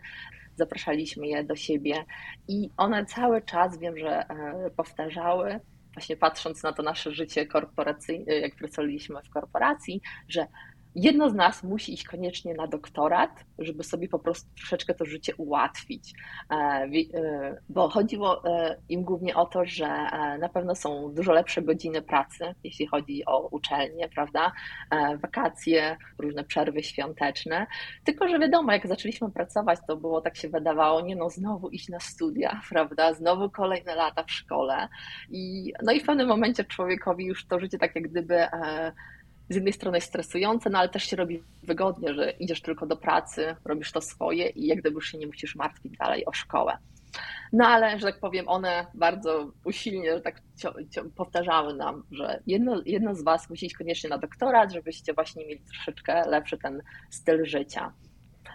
zapraszaliśmy je do siebie i one cały czas wiem, że e, powtarzały, właśnie patrząc na to nasze życie korporacyjne, jak pracowaliśmy w korporacji, że jedno z nas musi iść koniecznie na doktorat, żeby sobie po prostu troszeczkę to życie ułatwić. E, e, bo chodziło e, im głównie o to, że na pewno są dużo lepsze godziny pracy, jeśli chodzi o uczelnie, prawda? Wakacje, różne przerwy świąteczne. Tylko, że wiadomo, jak zaczęliśmy pracować, to było tak się wydawało, nie no, znowu iść na studia, [laughs] prawda? Znowu kolejne lata w szkole. I, no i w pewnym momencie człowiekowi już to życie tak jak gdyby z jednej strony jest stresujące, no ale też się robi wygodnie, że idziesz tylko do pracy, robisz to swoje i jak gdyby już się nie musisz martwić dalej o szkołę. No ale, że tak powiem, one bardzo usilnie że tak powtarzały nam, że jedno, jedno z Was musi iść koniecznie na doktorat, żebyście właśnie mieli troszeczkę lepszy ten styl życia.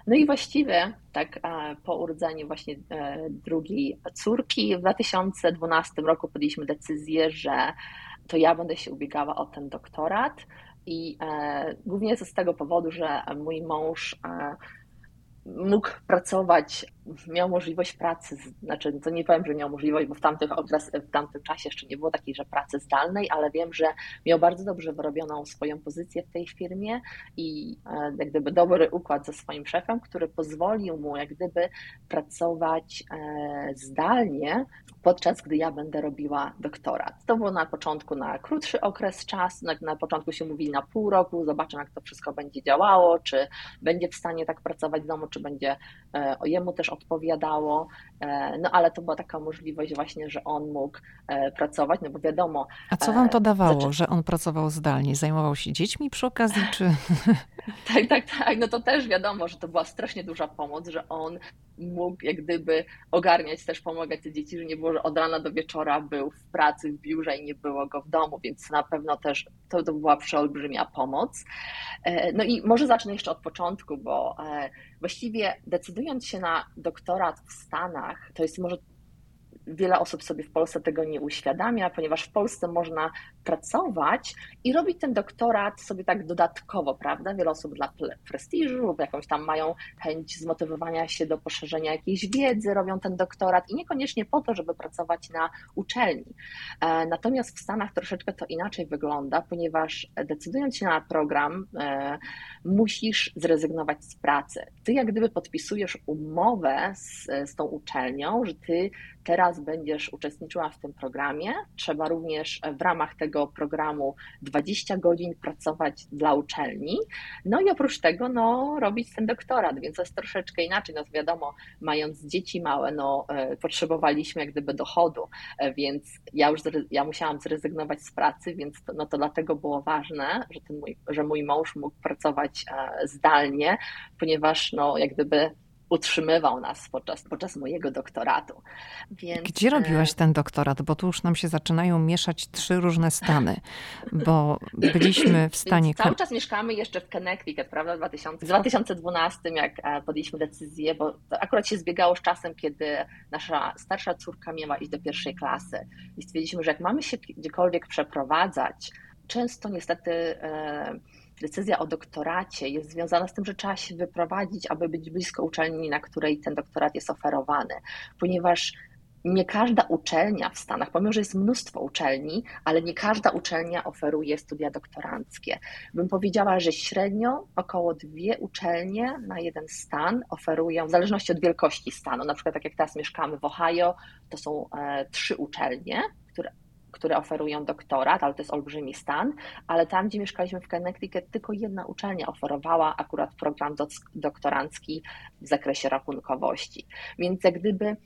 No i właściwie tak e, po urodzeniu właśnie e, drugiej córki w 2012 roku podjęliśmy decyzję, że to ja będę się ubiegała o ten doktorat. I e, głównie z tego powodu, że mój mąż e, mógł pracować, miał możliwość pracy, znaczy to nie powiem, że miał możliwość, bo w, tamtych okres, w tamtym czasie jeszcze nie było takiej, że pracy zdalnej, ale wiem, że miał bardzo dobrze wyrobioną swoją pozycję w tej firmie i e, jak gdyby dobry układ ze swoim szefem, który pozwolił mu jak gdyby pracować zdalnie podczas gdy ja będę robiła doktorat. To było na początku na krótszy okres czasu, na, na początku się mówili na pół roku, zobaczę jak to wszystko będzie działało, czy będzie w stanie tak pracować w domu, czy będzie e, jemu też odpowiadało, e, no ale to była taka możliwość właśnie, że on mógł e, pracować, no bo wiadomo. A co wam to dawało, znaczy... że on pracował zdalnie? Zajmował się dziećmi przy okazji, czy... [laughs] tak, tak, tak, no to też wiadomo, że to była strasznie duża pomoc, że on mógł jak gdyby ogarniać też, pomagać te dzieci, że nie było, że od rana do wieczora był w pracy, w biurze i nie było go w domu, więc na pewno też to, to była przeolbrzymia pomoc. E, no i może zacznę jeszcze od początku, bo e, właściwie decydując się na doktorat w Stanach, to jest może wiele osób sobie w Polsce tego nie uświadamia, ponieważ w Polsce można pracować i robić ten doktorat sobie tak dodatkowo, prawda? Wiele osób dla prestiżu lub jakąś tam mają chęć zmotywowania się do poszerzenia jakiejś wiedzy, robią ten doktorat i niekoniecznie po to, żeby pracować na uczelni. E, natomiast w Stanach troszeczkę to inaczej wygląda, ponieważ decydując się na program, e, musisz zrezygnować z pracy. Ty jak gdyby podpisujesz umowę z, z tą uczelnią, że ty teraz będziesz uczestniczyła w tym programie. Trzeba również w ramach tego programu 20 godzin pracować dla uczelni. No i oprócz tego no, robić ten doktorat, więc to jest troszeczkę inaczej. No wiadomo, mając dzieci małe, no, e, potrzebowaliśmy jak gdyby dochodu, e, więc ja już ja musiałam zrezygnować z pracy, więc to, no to dlatego było ważne, że, ten mój, że mój mąż mógł pracować e, zdalnie, ponieważ no, jak gdyby utrzymywał nas podczas, podczas mojego doktoratu. Więc... Gdzie robiłaś e, ten doktorat? Bo tu już nam się zaczynają mieszać trzy różne stany, bo byliśmy w [clears throat] stanie... Więc cały czas mieszkamy jeszcze w Connecticut, prawda, w 2000, 2012, jak e, podjęliśmy decyzję, bo to akurat się zbiegało z czasem, kiedy nasza starsza córka miała iść do pierwszej klasy i stwierdziliśmy, że jak mamy się gdziekolwiek przeprowadzać, często niestety e, decyzja o doktoracie jest związana z tym, że trzeba się wyprowadzić, aby być blisko uczelni, na której ten doktorat jest oferowany, ponieważ nie każda uczelnia w Stanach, pomimo że jest mnóstwo uczelni, ale nie każda uczelnia oferuje studia doktoranckie. Bym powiedziała, że średnio około dwie uczelnie na jeden stan oferują, w zależności od wielkości stanu, na przykład tak jak teraz mieszkamy w Ohio, to są e, trzy uczelnie, które oferują doktorat, ale to jest olbrzymi stan, ale tam, gdzie mieszkaliśmy w Connecticut, tylko jedna uczelnia oferowała akurat program doktorancki w zakresie rachunkowości. Więc jak gdyby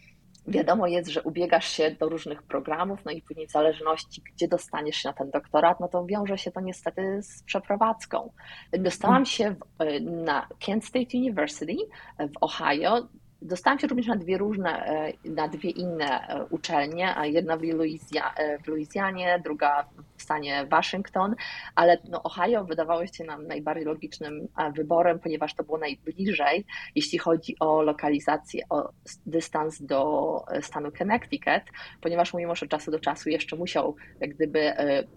wiadomo jest, że ubiegasz się do różnych programów, no i później w zależności, gdzie dostaniesz się na ten doktorat, no to wiąże się to niestety z przeprowadzką. Dostałam się w, na Kent State University w Ohio Dostałam się również na dwie różne, e, na dwie inne e, uczelnie, jedna w, Luizja, e, w Luizjanie, druga w stanie Waszyngton, ale no Ohio wydawało się nam najbardziej logicznym wyborem, ponieważ to było najbliżej, jeśli chodzi o lokalizację, o dystans do stanu Connecticut, ponieważ mój mąż od czasu do czasu jeszcze musiał jak gdyby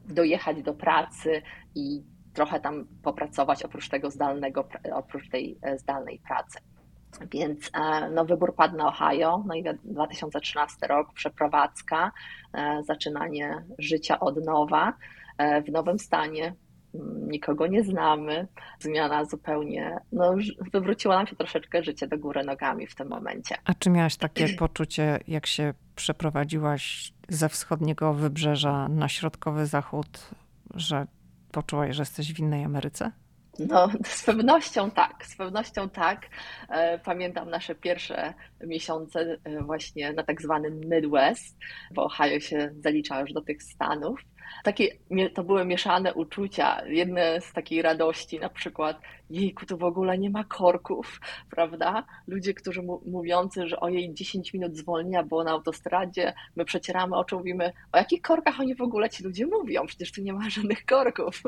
dojechać do pracy i trochę tam popracować oprócz tego zdalnego, oprócz tej zdalnej pracy. Więc e, no, wybór padł na Ohio, no i 2013 rok, przeprowadzka, e, zaczynanie życia od nowa e, w nowym stanie, nikogo nie znamy. Zmiana zupełnie, no, wywróciło nam się troszeczkę życie do góry nogami w tym momencie. A czy miałaś takie [clears throat] poczucie, jak się przeprowadziłaś ze wschodniego wybrzeża na środkowy zachód, że poczułaś, że jesteś w innej Ameryce? No, z pewnością tak, z pewnością tak. E, pamiętam nasze pierwsze miesiące e, właśnie na tak zwanym Midwest, bo Ohio się zalicza już do tych Stanów. Takie, to były mieszane uczucia. Jedne z takiej radości, na przykład, jejku, tu w ogóle nie ma korków, prawda? Ludzie, którzy mówiący, że ojej, 10 minut zwolnienia było na autostradzie, my przecieramy oczy, mówimy, o jakich korkach oni w ogóle ci ludzie mówią? Przecież tu nie ma żadnych korków.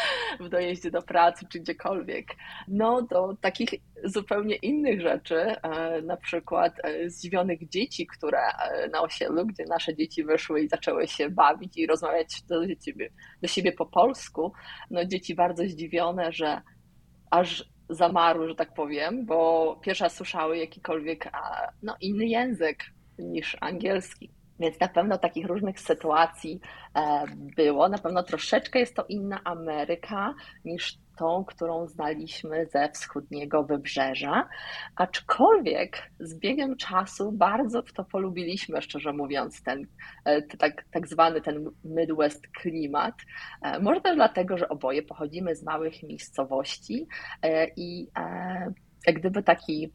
[laughs] w dojeździe do pracy czy gdziekolwiek. No do takich zupełnie innych rzeczy, e, na przykład e, zdziwionych dzieci, które e, na osiedlu, gdzie nasze dzieci wyszły i zaczęły się bawić i rozmawiać do siebie, do siebie po polsku, no dzieci bardzo zdziwione, że aż zamarły, że tak powiem, bo pierwsza słyszały jakikolwiek no, inny język niż angielski. Więc na pewno takich różnych sytuacji e, było. Na pewno troszeczkę jest to inna Ameryka niż tą, którą znaliśmy ze wschodniego wybrzeża. Aczkolwiek z biegiem czasu bardzo w to polubiliśmy, szczerze mówiąc, ten, e, tak, tak zwany ten Midwest klimat. E, może też dlatego, że oboje pochodzimy z małych miejscowości i jak gdyby taki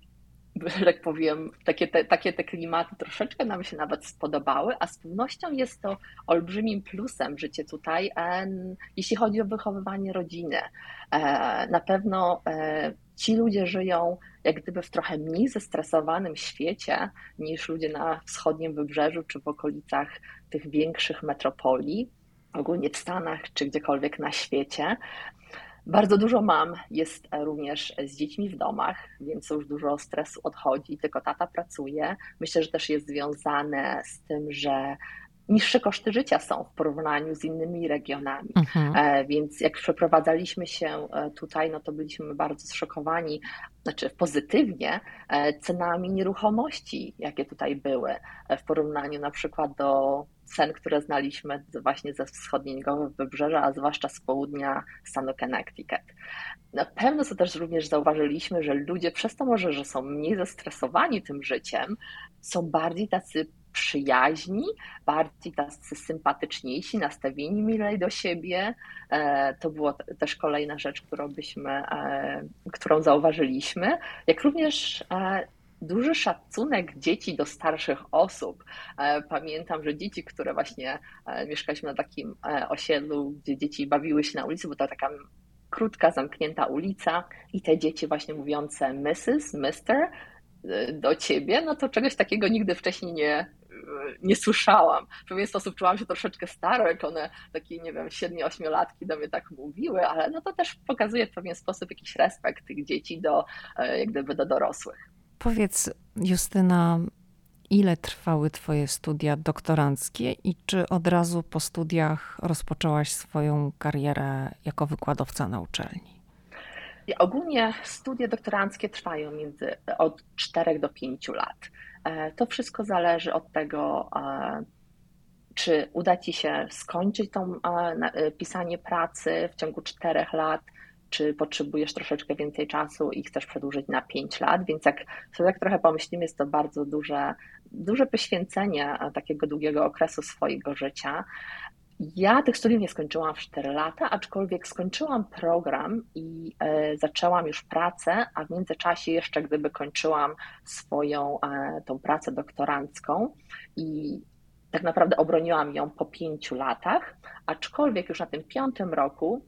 tak powiem, takie te, takie te klimaty troszeczkę nam się nawet spodobały, a z pewnością jest to olbrzymim plusem życie tutaj, jeśli chodzi o wychowywanie rodziny. E, na pewno e, ci ludzie żyją jak gdyby w trochę mniej zestresowanym świecie niż ludzie na wschodnim wybrzeżu czy w okolicach tych większych metropolii, ogólnie w Stanach czy gdziekolwiek na świecie. Bardzo dużo mam jest również z dziećmi w domach, więc już dużo stresu odchodzi, tylko tata pracuje. Myślę, że też jest związane z tym, że niższe koszty życia są w porównaniu z innymi regionami. Mhm. E, więc jak przeprowadzaliśmy się e, tutaj, no to byliśmy bardzo zszokowani, znaczy pozytywnie, e, cenami nieruchomości, jakie tutaj były, w porównaniu na przykład do cen, które znaliśmy właśnie ze wschodniego wybrzeża, a zwłaszcza z południa stanu Connecticut. Na pewno co też również zauważyliśmy, że ludzie przez to może, że są mniej zestresowani tym życiem, są bardziej tacy przyjaźni, bardziej tacy sympatyczniejsi, nastawieni milej do siebie. E, to była też kolejna rzecz, którą byśmy, e, którą zauważyliśmy, jak również e, duży szacunek dzieci do starszych osób. Pamiętam, że dzieci, które właśnie mieszkaliśmy na takim osiedlu, gdzie dzieci bawiły się na ulicy, bo to taka krótka, zamknięta ulica i te dzieci właśnie mówiące Mrs., Mister do ciebie, no to czegoś takiego nigdy wcześniej nie, nie słyszałam. W pewien sposób czułam się troszeczkę staro, jak one takie, nie wiem, 7-8-latki do mnie tak mówiły, ale no to też pokazuje w pewien sposób jakiś respekt tych dzieci do, e, jak gdyby do dorosłych. Powiedz, Justyna, ile trwały Twoje studia doktoranckie i czy od razu po studiach rozpoczęłaś swoją karierę jako wykładowca na uczelni? Ogólnie studia doktoranckie trwają między od 4 do 5 lat. E, to wszystko zależy od tego, e, czy uda Ci się skończyć to e, pisanie pracy w ciągu czterech lat, czy potrzebujesz troszeczkę więcej czasu i chcesz przedłużyć na 5 lat, więc jak sobie tak trochę pomyślimy, jest to bardzo duże, duże poświęcenie takiego długiego okresu swojego życia. Ja tych studiów nie skończyłam w 4 lata, aczkolwiek skończyłam program i e, zaczęłam już pracę, a w międzyczasie jeszcze gdyby kończyłam swoją e, tą pracę doktorancką i tak naprawdę obroniłam ją po pięciu latach, aczkolwiek już na tym piątym roku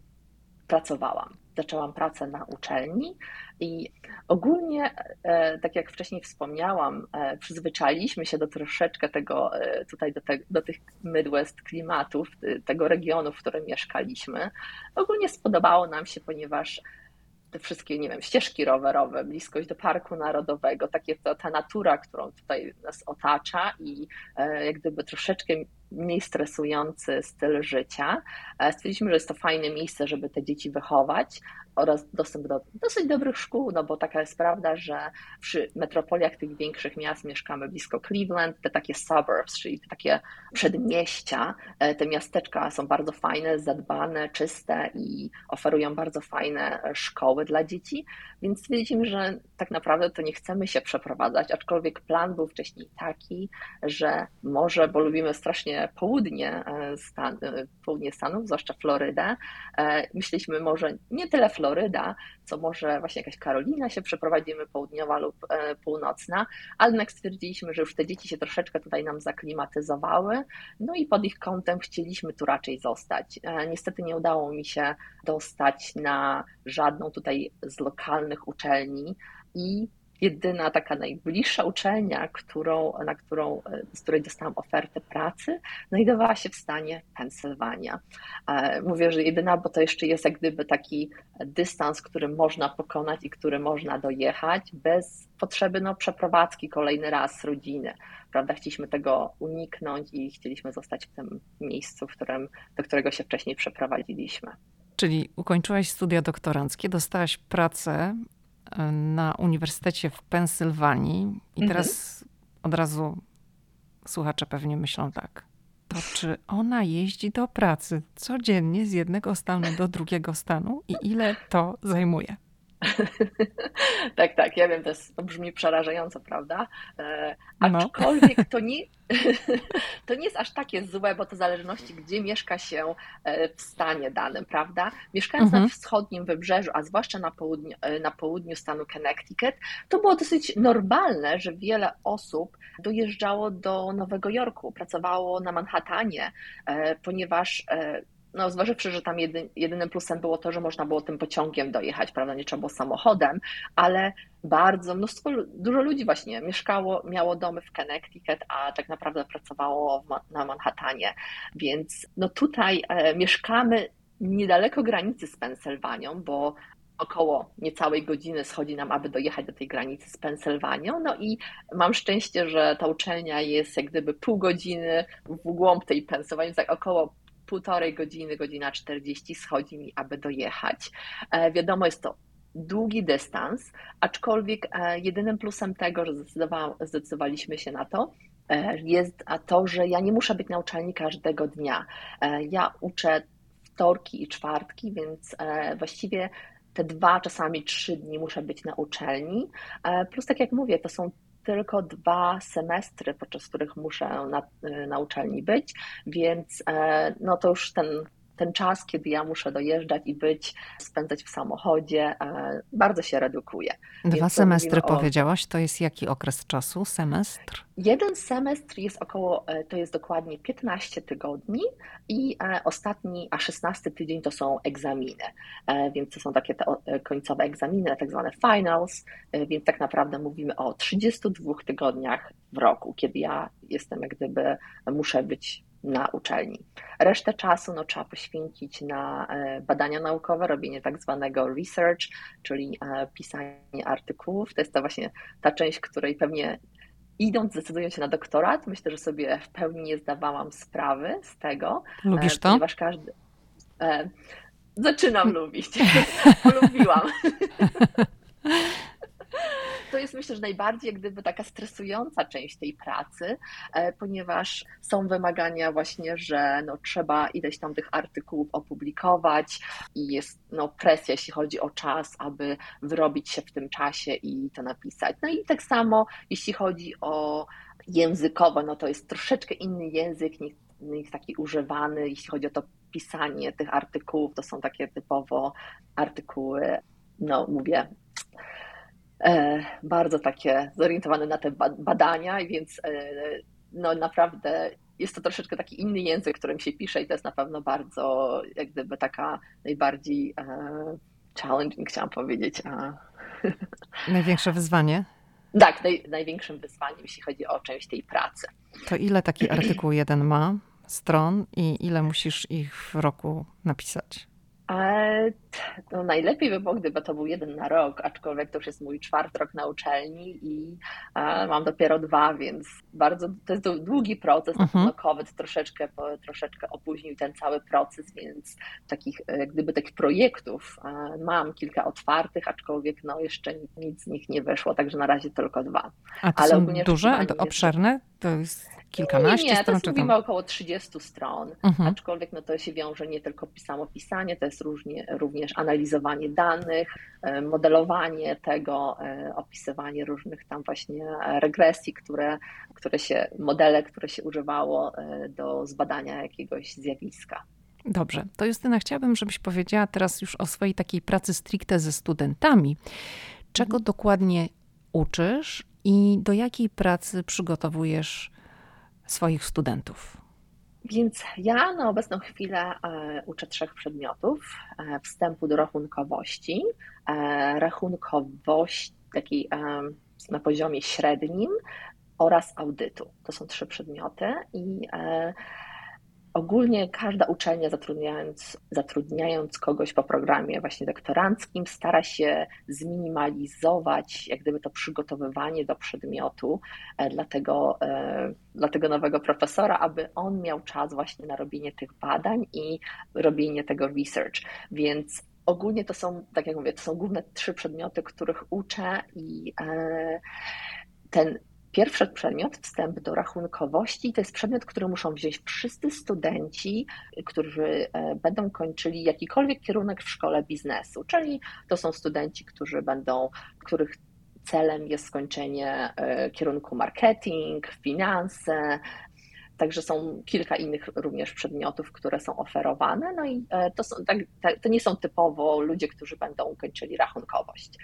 pracowałam zaczęłam pracę na uczelni i ogólnie, e, tak jak wcześniej wspomniałam, e, przyzwyczailiśmy się do troszeczkę tego, e, tutaj do, te, do tych Midwest klimatów, tego regionu, w którym mieszkaliśmy. Ogólnie spodobało nam się, ponieważ te wszystkie, nie wiem, ścieżki rowerowe, bliskość do parku narodowego, takie to, ta natura, którą tutaj nas otacza i jak gdyby troszeczkę mniej stresujący styl życia. E, stwierdziliśmy, że jest to fajne miejsce, żeby te dzieci wychować. Oraz dostęp do dosyć dobrych szkół, no bo taka jest prawda, że przy metropoliach tych większych miast mieszkamy blisko Cleveland, te takie suburbs, czyli te takie przedmieścia, e, te miasteczka są bardzo fajne, zadbane, czyste i oferują bardzo fajne szkoły dla dzieci, więc stwierdziliśmy, że tak naprawdę to nie chcemy się przeprowadzać, aczkolwiek plan był wcześniej taki, że może, bo lubimy strasznie południe, e, stan, e, południe Stanów, zwłaszcza Florydę, myśleliśmy może nie tyle Florydę, Floryda, co może właśnie jakaś Karolina się przeprowadzimy, południowa lub e, północna, ale jednak stwierdziliśmy, że już te dzieci się troszeczkę tutaj nam zaklimatyzowały, no i pod ich kątem chcieliśmy tu raczej zostać. E, niestety nie udało mi się dostać na żadną tutaj z lokalnych uczelni i jedyna taka najbliższa uczelnia, którą, na którą, z której dostałam ofertę pracy, znajdowała się w stanie Pensylwania. E, mówię, że jedyna, bo to jeszcze jest jak gdyby taki dystans, który można pokonać i który można dojechać bez potrzeby no, przeprowadzki kolejny raz rodziny. Prawda? Chcieliśmy tego uniknąć i chcieliśmy zostać w tym miejscu, w którym, do którego się wcześniej przeprowadziliśmy. Czyli ukończyłaś studia doktoranckie, dostałaś pracę na Uniwersytecie w Pensylwanii i mhm. teraz od razu słuchacze pewnie myślą tak. To czy ona jeździ do pracy codziennie z jednego stanu do drugiego stanu i ile to zajmuje? [laughs] tak, tak, ja wiem, to, jest, to brzmi przerażająco, prawda? E, no. aczkolwiek no. to, nie, [laughs] to nie jest aż takie złe, bo to w zależności, gdzie mieszka się e, w stanie danym, prawda? Mieszkając mhm. na wschodnim wybrzeżu, a zwłaszcza na południu, e, na południu stanu Connecticut, to było dosyć normalne, że wiele osób dojeżdżało do Nowego Jorku, pracowało na Manhattanie, ponieważ no, zważywszy, że tam jedy, jedynym plusem było to, że można było tym pociągiem dojechać, prawda, nie trzeba było samochodem, ale bardzo mnóstwo, dużo ludzi właśnie mieszkało, miało domy w Connecticut, a tak naprawdę pracowało na Manhattanie, więc no tutaj e, mieszkamy niedaleko granicy z Pensylwanią, bo około niecałej godziny schodzi nam, aby dojechać do tej granicy z Pensylwanią. No i mam szczęście, że ta uczelnia jest jak gdyby pół godziny w głąb tej Pensylwanii, tak około półtorej godziny, godzina 40 schodzi mi, aby dojechać. E, wiadomo, jest to długi dystans, aczkolwiek e, jedynym plusem tego, że zdecydowaliśmy się na to, e, jest to, że ja nie muszę być na uczelni każdego dnia. Ja uczę wtorki i czwartki, więc właściwie te dwa, czasami trzy dni muszę być na uczelni. Plus, tak jak mówię, to są tylko dwa semestry, podczas których muszę na, na uczelni być, więc e, no to już ten ten czas, kiedy ja muszę dojeżdżać i być, spędzać w samochodzie, e, bardzo się redukuje. Dwa Więc semestry o... powiedziałaś, to jest jaki okres czasu? Semestr? Jeden semestr jest około, e, to jest dokładnie 15 tygodni i e, ostatni, a 16 tydzień to są egzaminy. Więc to są takie te końcowe egzaminy, tak zwane finals, więc tak naprawdę mówimy o 32 tygodniach w roku, kiedy ja jestem jak gdyby, muszę być na uczelni. Resztę czasu no, trzeba poświęcić na e, badania naukowe, robienie tak zwanego research, czyli e, pisanie artykułów. To jest to właśnie ta część, której pewnie idąc, decydując się na doktorat, myślę, że sobie w pełni nie zdawałam sprawy z tego. E, Lubisz to? Ponieważ każdy. Zaczynam lubić. [laughs] Polubiłam. [laughs] to jest myślę, że najbardziej gdyby taka stresująca część tej pracy, e, ponieważ są wymagania właśnie, że no, trzeba ileś tam tych artykułów opublikować i jest no, presja, jeśli chodzi o czas, aby wyrobić się w tym czasie i to napisać. No i tak samo, jeśli chodzi o językowo, no to jest troszeczkę inny język, nie jest taki używany, jeśli chodzi o to pisanie tych artykułów, to są takie typowo artykuły, no mówię, bardzo takie zorientowane na te badania, więc e, no naprawdę jest to troszeczkę taki inny język, którym się pisze i to jest na pewno bardzo jak gdyby taka najbardziej e, challenging, chciałam powiedzieć. [laughs] Największe wyzwanie? Tak, naj, największym wyzwaniem, jeśli chodzi o część tej pracy. To ile taki artykuł jeden ma stron i ile musisz ich w roku napisać? No najlepiej by było, gdyby to był jeden na rok, aczkolwiek to już jest mój czwarty rok na uczelni i mam dopiero dwa, więc bardzo to jest długi proces. Mhm. COVID troszeczkę, troszeczkę opóźnił ten cały proces, więc takich, e, gdyby takich projektów mam kilka otwartych, aczkolwiek no jeszcze nic z nich nie wyszło, także na razie tylko dwa. A to Ale są duże, obszerne? To jest kilkanaście nie, nie, stron? To jest, mówimy około 30 stron, mhm. aczkolwiek no to się wiąże nie tylko samo pisanie, to jest różnie, również analizowanie danych, e, modelowanie tego, e, opisywanie różnych tam właśnie regresji, które, które się, modele, które się używało e, do zbadania jakiegoś zjawiska. Dobrze, to Justyna, chciałabym, żebyś powiedziała teraz już o swojej takiej pracy stricte ze studentami. Czego mhm. dokładnie uczysz i do jakiej pracy przygotowujesz swoich studentów? Więc ja na obecną chwilę e, uczę trzech przedmiotów. E, wstępu do rachunkowości, e, rachunkowość takiej na poziomie średnim oraz audytu. To są trzy przedmioty i Ogólnie każda uczelnia zatrudniając, zatrudniając kogoś po programie właśnie doktoranckim stara się zminimalizować jak gdyby to przygotowywanie do przedmiotu e, dla tego, e, dla tego nowego profesora, aby on miał czas właśnie na robienie tych badań i robienie tego research. Więc ogólnie to są, tak jak mówię, to są główne trzy przedmioty, których uczę i e, ten Pierwszy przedmiot, wstęp do rachunkowości, to jest przedmiot, który muszą wziąć wszyscy studenci, którzy e, będą kończyli jakikolwiek kierunek w szkole biznesu, czyli to są studenci, którzy będą, których celem jest skończenie e, kierunku marketing, finanse, Także są kilka innych również przedmiotów, które są oferowane. No i e, to, są, tak, to nie są typowo ludzie, którzy będą kończyli rachunkowość.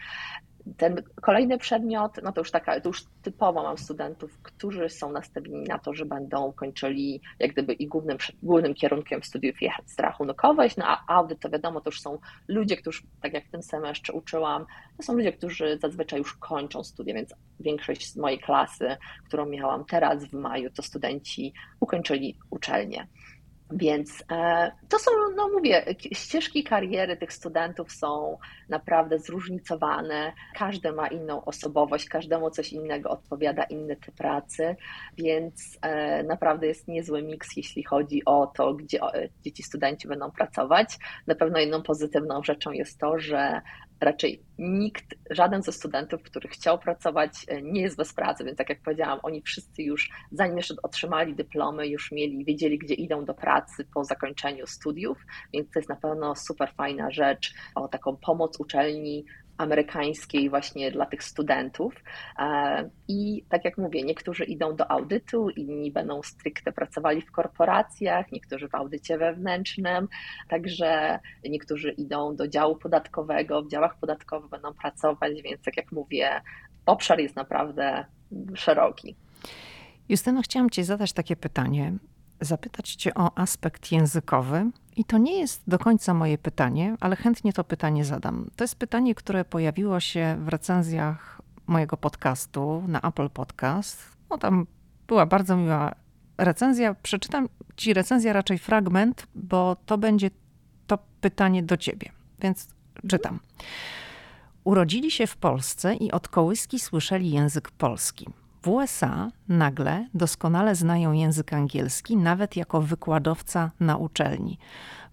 Ten kolejny przedmiot, no to już taka, to już typowo mam studentów, którzy są nastawieni na to, że będą kończyli jak gdyby i głównym, głównym kierunkiem studiów jest rachunkowość, no a audyt to wiadomo, to już są ludzie, którzy, tak jak w tym semestrze uczyłam, to są ludzie, którzy zazwyczaj już kończą studia, więc większość z mojej klasy, którą miałam teraz w maju, to studenci ukończyli uczelnię. Więc e, to są, no mówię, ścieżki kariery tych studentów są naprawdę zróżnicowane. Każdy ma inną osobowość, każdemu coś innego odpowiada, inny typ pracy, więc e, naprawdę jest niezły miks, jeśli chodzi o to, gdzie, gdzie ci studenci będą pracować. Na pewno jedną pozytywną rzeczą jest to, że raczej nikt, żaden ze studentów, który chciał pracować, e, nie jest bez pracy, więc tak jak powiedziałam, oni wszyscy już, zanim jeszcze otrzymali dyplomy, już mieli, wiedzieli, gdzie idą do pracy po zakończeniu studiów, więc to jest na pewno super fajna rzecz, o taką pomoc uczelni amerykańskiej właśnie dla tych studentów. E, I tak jak mówię, niektórzy idą do audytu, inni będą stricte pracowali w korporacjach, niektórzy w audycie wewnętrznym, także niektórzy idą do działu podatkowego, w działach podatkowych będą pracować, więc tak jak mówię, obszar jest naprawdę szeroki. Justyno, chciałam Ci zadać takie pytanie zapytać Cię o aspekt językowy. I to nie jest do końca moje pytanie, ale chętnie to pytanie zadam. To jest pytanie, które pojawiło się w recenzjach mojego podcastu na Apple Podcast. No tam była bardzo miła recenzja. Przeczytam Ci recenzję raczej fragment, bo to będzie to pytanie do Ciebie. Więc czytam. Urodzili się w Polsce i od kołyski słyszeli język polski. W USA nagle doskonale znają język angielski, nawet jako wykładowca na uczelni.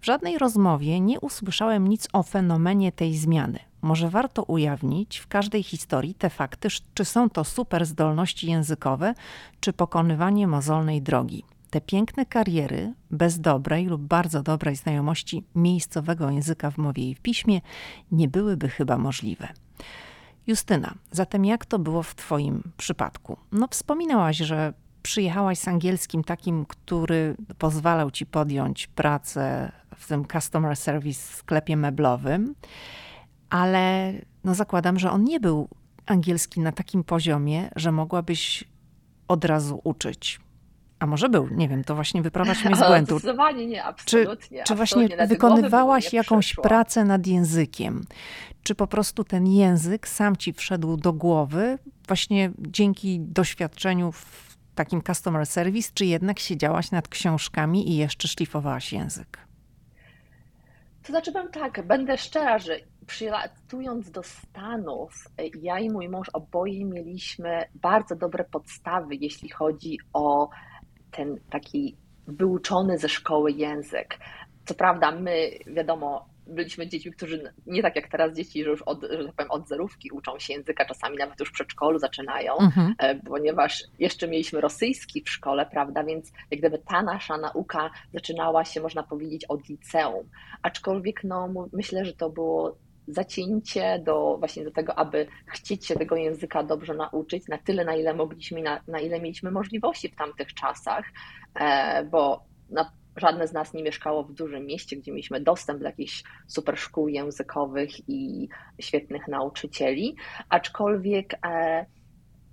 W żadnej rozmowie nie usłyszałem nic o fenomenie tej zmiany. Może warto ujawnić w każdej historii te fakty, czy są to super zdolności językowe, czy pokonywanie mozolnej drogi. Te piękne kariery bez dobrej lub bardzo dobrej znajomości miejscowego języka w mowie i w piśmie nie byłyby chyba możliwe. Justyna, zatem jak to było w Twoim przypadku? No, wspominałaś, że przyjechałaś z angielskim takim, który pozwalał Ci podjąć pracę w tym customer service w sklepie meblowym, ale no zakładam, że on nie był angielski na takim poziomie, że mogłabyś od razu uczyć. A może był, nie wiem, to właśnie wyprawasz mnie z [laughs] błędu. Zdecydowanie nie, absolutnie. Czy, czy właśnie wykonywałaś jakąś pracę nad językiem? Czy po prostu ten język sam ci wszedł do głowy właśnie dzięki doświadczeniu w takim customer service, czy jednak siedziałaś nad książkami i jeszcze szlifowałaś język? To znaczy powiem tak, będę szczera, że przylatując do Stanów, ja i mój mąż oboje mieliśmy bardzo dobre podstawy, jeśli chodzi o ten taki wyuczony ze szkoły język. Co prawda, my, wiadomo, byliśmy dziećmi, którzy nie tak jak teraz dzieci, że już od, że tak powiem, od zerówki uczą się języka, czasami nawet już w przedszkolu zaczynają, mhm. E, ponieważ jeszcze mieliśmy rosyjski w szkole, prawda, więc jak gdyby ta nasza nauka zaczynała się, można powiedzieć, od liceum. Aczkolwiek no, myślę, że to było zacięcie do właśnie do tego, aby chcieć się tego języka dobrze nauczyć na tyle, na ile mogliśmy, na, na ile mieliśmy możliwości w tamtych czasach, e, bo na żadne z nas nie mieszkało w dużym mieście, gdzie mieliśmy dostęp do jakichś super szkół językowych i świetnych nauczycieli, aczkolwiek e,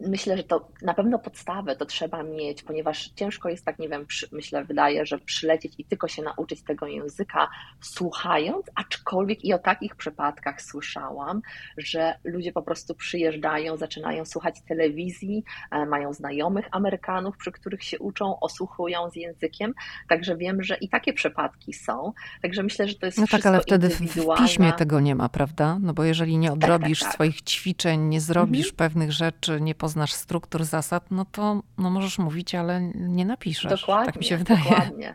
myślę, że to na pewno podstawę to trzeba mieć, ponieważ ciężko jest tak, nie wiem, przy, myślę, wydaje, że przylecieć i tylko się nauczyć tego języka słuchając, aczkolwiek i o takich przypadkach słyszałam, że ludzie po prostu przyjeżdżają, zaczynają słuchać telewizji, e, mają znajomych Amerykanów, przy których się uczą, osłuchują z językiem, także wiem, że i takie przypadki są, także myślę, że to jest No tak, ale wtedy w piśmie tego nie ma, prawda? No bo jeżeli nie odrobisz tak, tak, tak. swoich ćwiczeń, nie zrobisz mhm. pewnych rzeczy, nie poznasz struktur, zasad, no to no możesz mówić, ale nie napiszesz. Dokładnie, tak mi się wydaje. Dokładnie.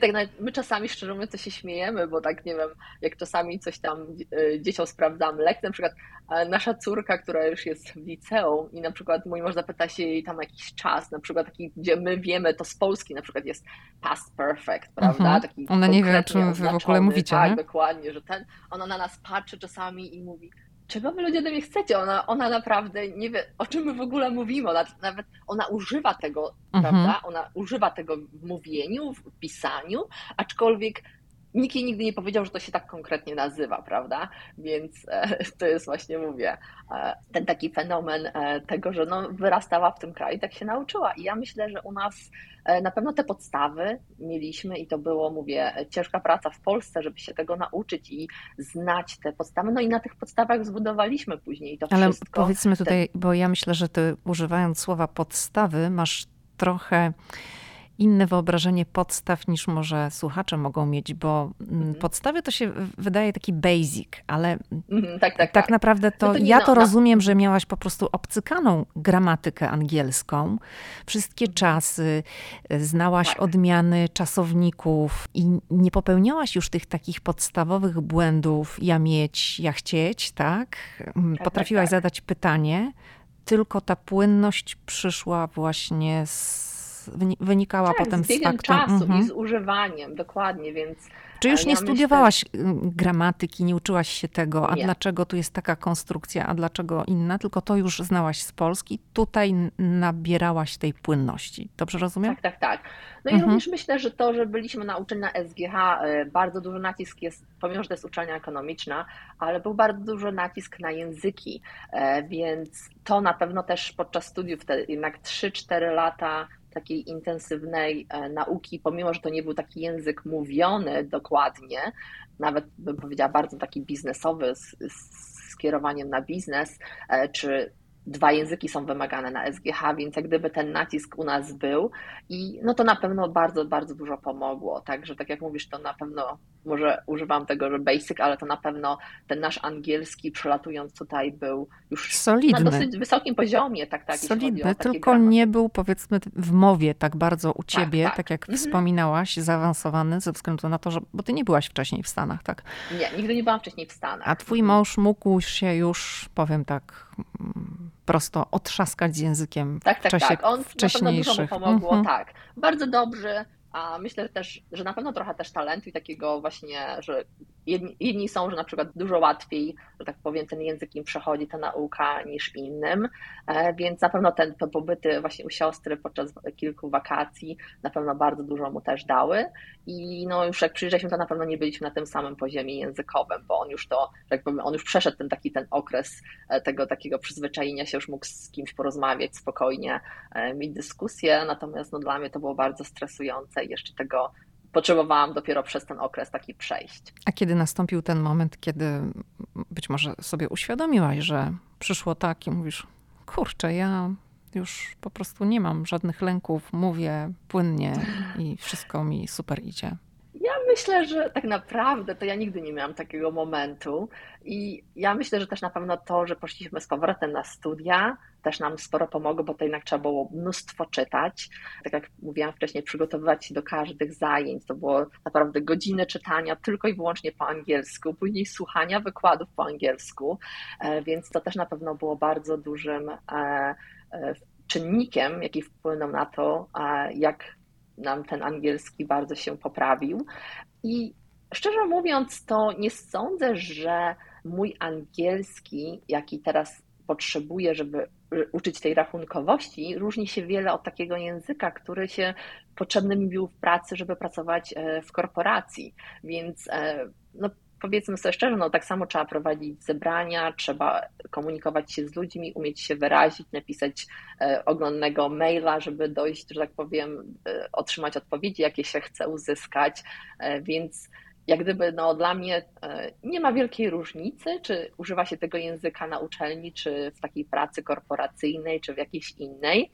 Tak, tak, my czasami szczerze mówiąc to się śmiejemy, bo tak nie wiem, jak czasami coś tam e, dzieciom sprawdzamy lekcje, na przykład e, nasza córka, która już jest w liceum i na przykład mój mąż zapyta się jej tam jakiś czas, na przykład taki, gdzie my wiemy, to z Polski na przykład jest past perfect, prawda? Mhm. Taki ona nie wie, o czym wy w ogóle mówicie, Tak, nie? dokładnie, że ten, ona na nas patrzy czasami i mówi, czego wy ludzie ode mnie chcecie? Ona, ona naprawdę nie wie, o czym my w ogóle mówimy. Ona, nawet ona używa tego, mhm. prawda? Ona używa tego w mówieniu, w pisaniu, aczkolwiek nikt jej nigdy nie powiedział, że to się tak konkretnie nazywa, prawda? Więc e, [laughs] to jest właśnie, mówię, e, ten taki fenomen e, tego, że no, wyrastała w tym kraju, tak się nauczyła. I ja myślę, że u nas na pewno te podstawy mieliśmy i to było, mówię, ciężka praca w Polsce, żeby się tego nauczyć i znać te podstawy. No i na tych podstawach zbudowaliśmy później to Ale wszystko. Ale powiedzmy tutaj, bo ja myślę, że ty używając słowa podstawy masz trochę inne wyobrażenie podstaw niż może słuchacze mogą mieć, bo mm, mhm. podstawy to się wydaje taki basic, ale mhm, tak, tak, tak, tak, naprawdę to, no to ja to no, rozumiem, że miałaś po prostu obcykaną gramatykę angielską, wszystkie mhm. czasy, znałaś tak. odmiany czasowników i nie popełniałaś już tych takich podstawowych błędów ja mieć, ja chcieć, tak? Mm, tak Potrafiłaś zadać pytanie, tylko ta płynność przyszła właśnie z wynikała tak, potem z z czasu mhm. i z używaniem, dokładnie, więc... Czy już e, nie ja studiowałaś myślę... gramatyki, nie uczyłaś się tego, a nie. dlaczego tu jest taka konstrukcja, a dlaczego inna, tylko to już znałaś z Polski, tutaj nabierałaś tej płynności. Dobrze rozumiem? Tak, tak, tak. No i mhm. również myślę, że to, że byliśmy na SGH, e, bardzo duży nacisk jest, pomimo, że to jest uczelnia ekonomiczna, ale był bardzo duży nacisk na języki, e, więc to na pewno też podczas studiów, te jednak 3-4 lata takiej intensywnej e, nauki, pomimo że to nie był taki język mówiony dokładnie, nawet bym powiedziała bardzo taki biznesowy, z, z skierowaniem na biznes, e, czy dwa języki są wymagane na SGH, więc jak gdyby ten nacisk u nas był i no to na pewno bardzo, bardzo dużo pomogło. Także tak jak mówisz, to na pewno może używam tego, że basic, ale to na pewno ten nasz angielski przelatując tutaj był już Solidny. na dosyć wysokim poziomie. Tak, tak, Solidny, tylko nie był powiedzmy w mowie tak bardzo u tak, ciebie, tak, tak. tak jak mhm. wspominałaś, zaawansowany ze względu na to, że, bo ty nie byłaś wcześniej w Stanach, tak? Nie, nigdy nie byłam wcześniej w Stanach. A twój mhm. mąż mógł się już, powiem tak, prosto otrzaskać z językiem tak, tak, w czasie tak. On wcześniejszych. na pewno dużo mu pomogło, mhm. tak. Bardzo dobrze, a myślę też, że na pewno trochę też talentu i takiego właśnie, że jedni, są, że na przykład dużo łatwiej, że tak powiem, ten język im przechodzi, ta nauka niż innym, e, więc na pewno ten, te pobyty właśnie u siostry podczas kilku wakacji na pewno bardzo dużo mu też dały. I no już jak przyjrzeliśmy, to na pewno nie byliśmy na tym samym poziomie językowym, bo on już to, że tak powiem, on już przeszedł ten taki ten okres e, tego takiego przyzwyczajenia się, już mógł z kimś porozmawiać spokojnie, e, mieć dyskusję, natomiast no dla mnie to było bardzo stresujące jeszcze tego potrzebowałam dopiero przez ten okres taki przejść. A kiedy nastąpił ten moment, kiedy być może sobie uświadomiłaś, że przyszło tak i mówisz, kurczę, ja już po prostu nie mam żadnych lęków, mówię płynnie i wszystko mi super idzie. Myślę, że tak naprawdę to ja nigdy nie miałam takiego momentu i ja myślę, że też na pewno to, że poszliśmy z powrotem na studia, też nam sporo pomogło, bo to jednak trzeba było mnóstwo czytać. Tak jak mówiłam wcześniej, przygotowywać się do każdych zajęć. To było naprawdę godziny czytania tylko i wyłącznie po angielsku, później słuchania wykładów po angielsku, e, więc to też na pewno było bardzo dużym e, e, czynnikiem, jaki wpłynął na to, jak nam ten angielski bardzo się poprawił. I szczerze mówiąc, to nie sądzę, że mój angielski, jaki teraz potrzebuję, żeby uczyć tej rachunkowości, różni się wiele od takiego języka, który się potrzebny mi był w pracy, żeby pracować e, w korporacji. Więc e, no, powiedzmy sobie szczerze, no tak samo trzeba prowadzić zebrania, trzeba komunikować się z ludźmi, umieć się wyrazić, napisać e, oglądnego maila, żeby dojść, że tak powiem, otrzymać odpowiedzi, jakie się chce uzyskać. Więc jak gdyby no, dla mnie e, nie ma wielkiej różnicy, czy używa się tego języka na uczelni, czy w takiej pracy korporacyjnej, czy w jakiejś innej.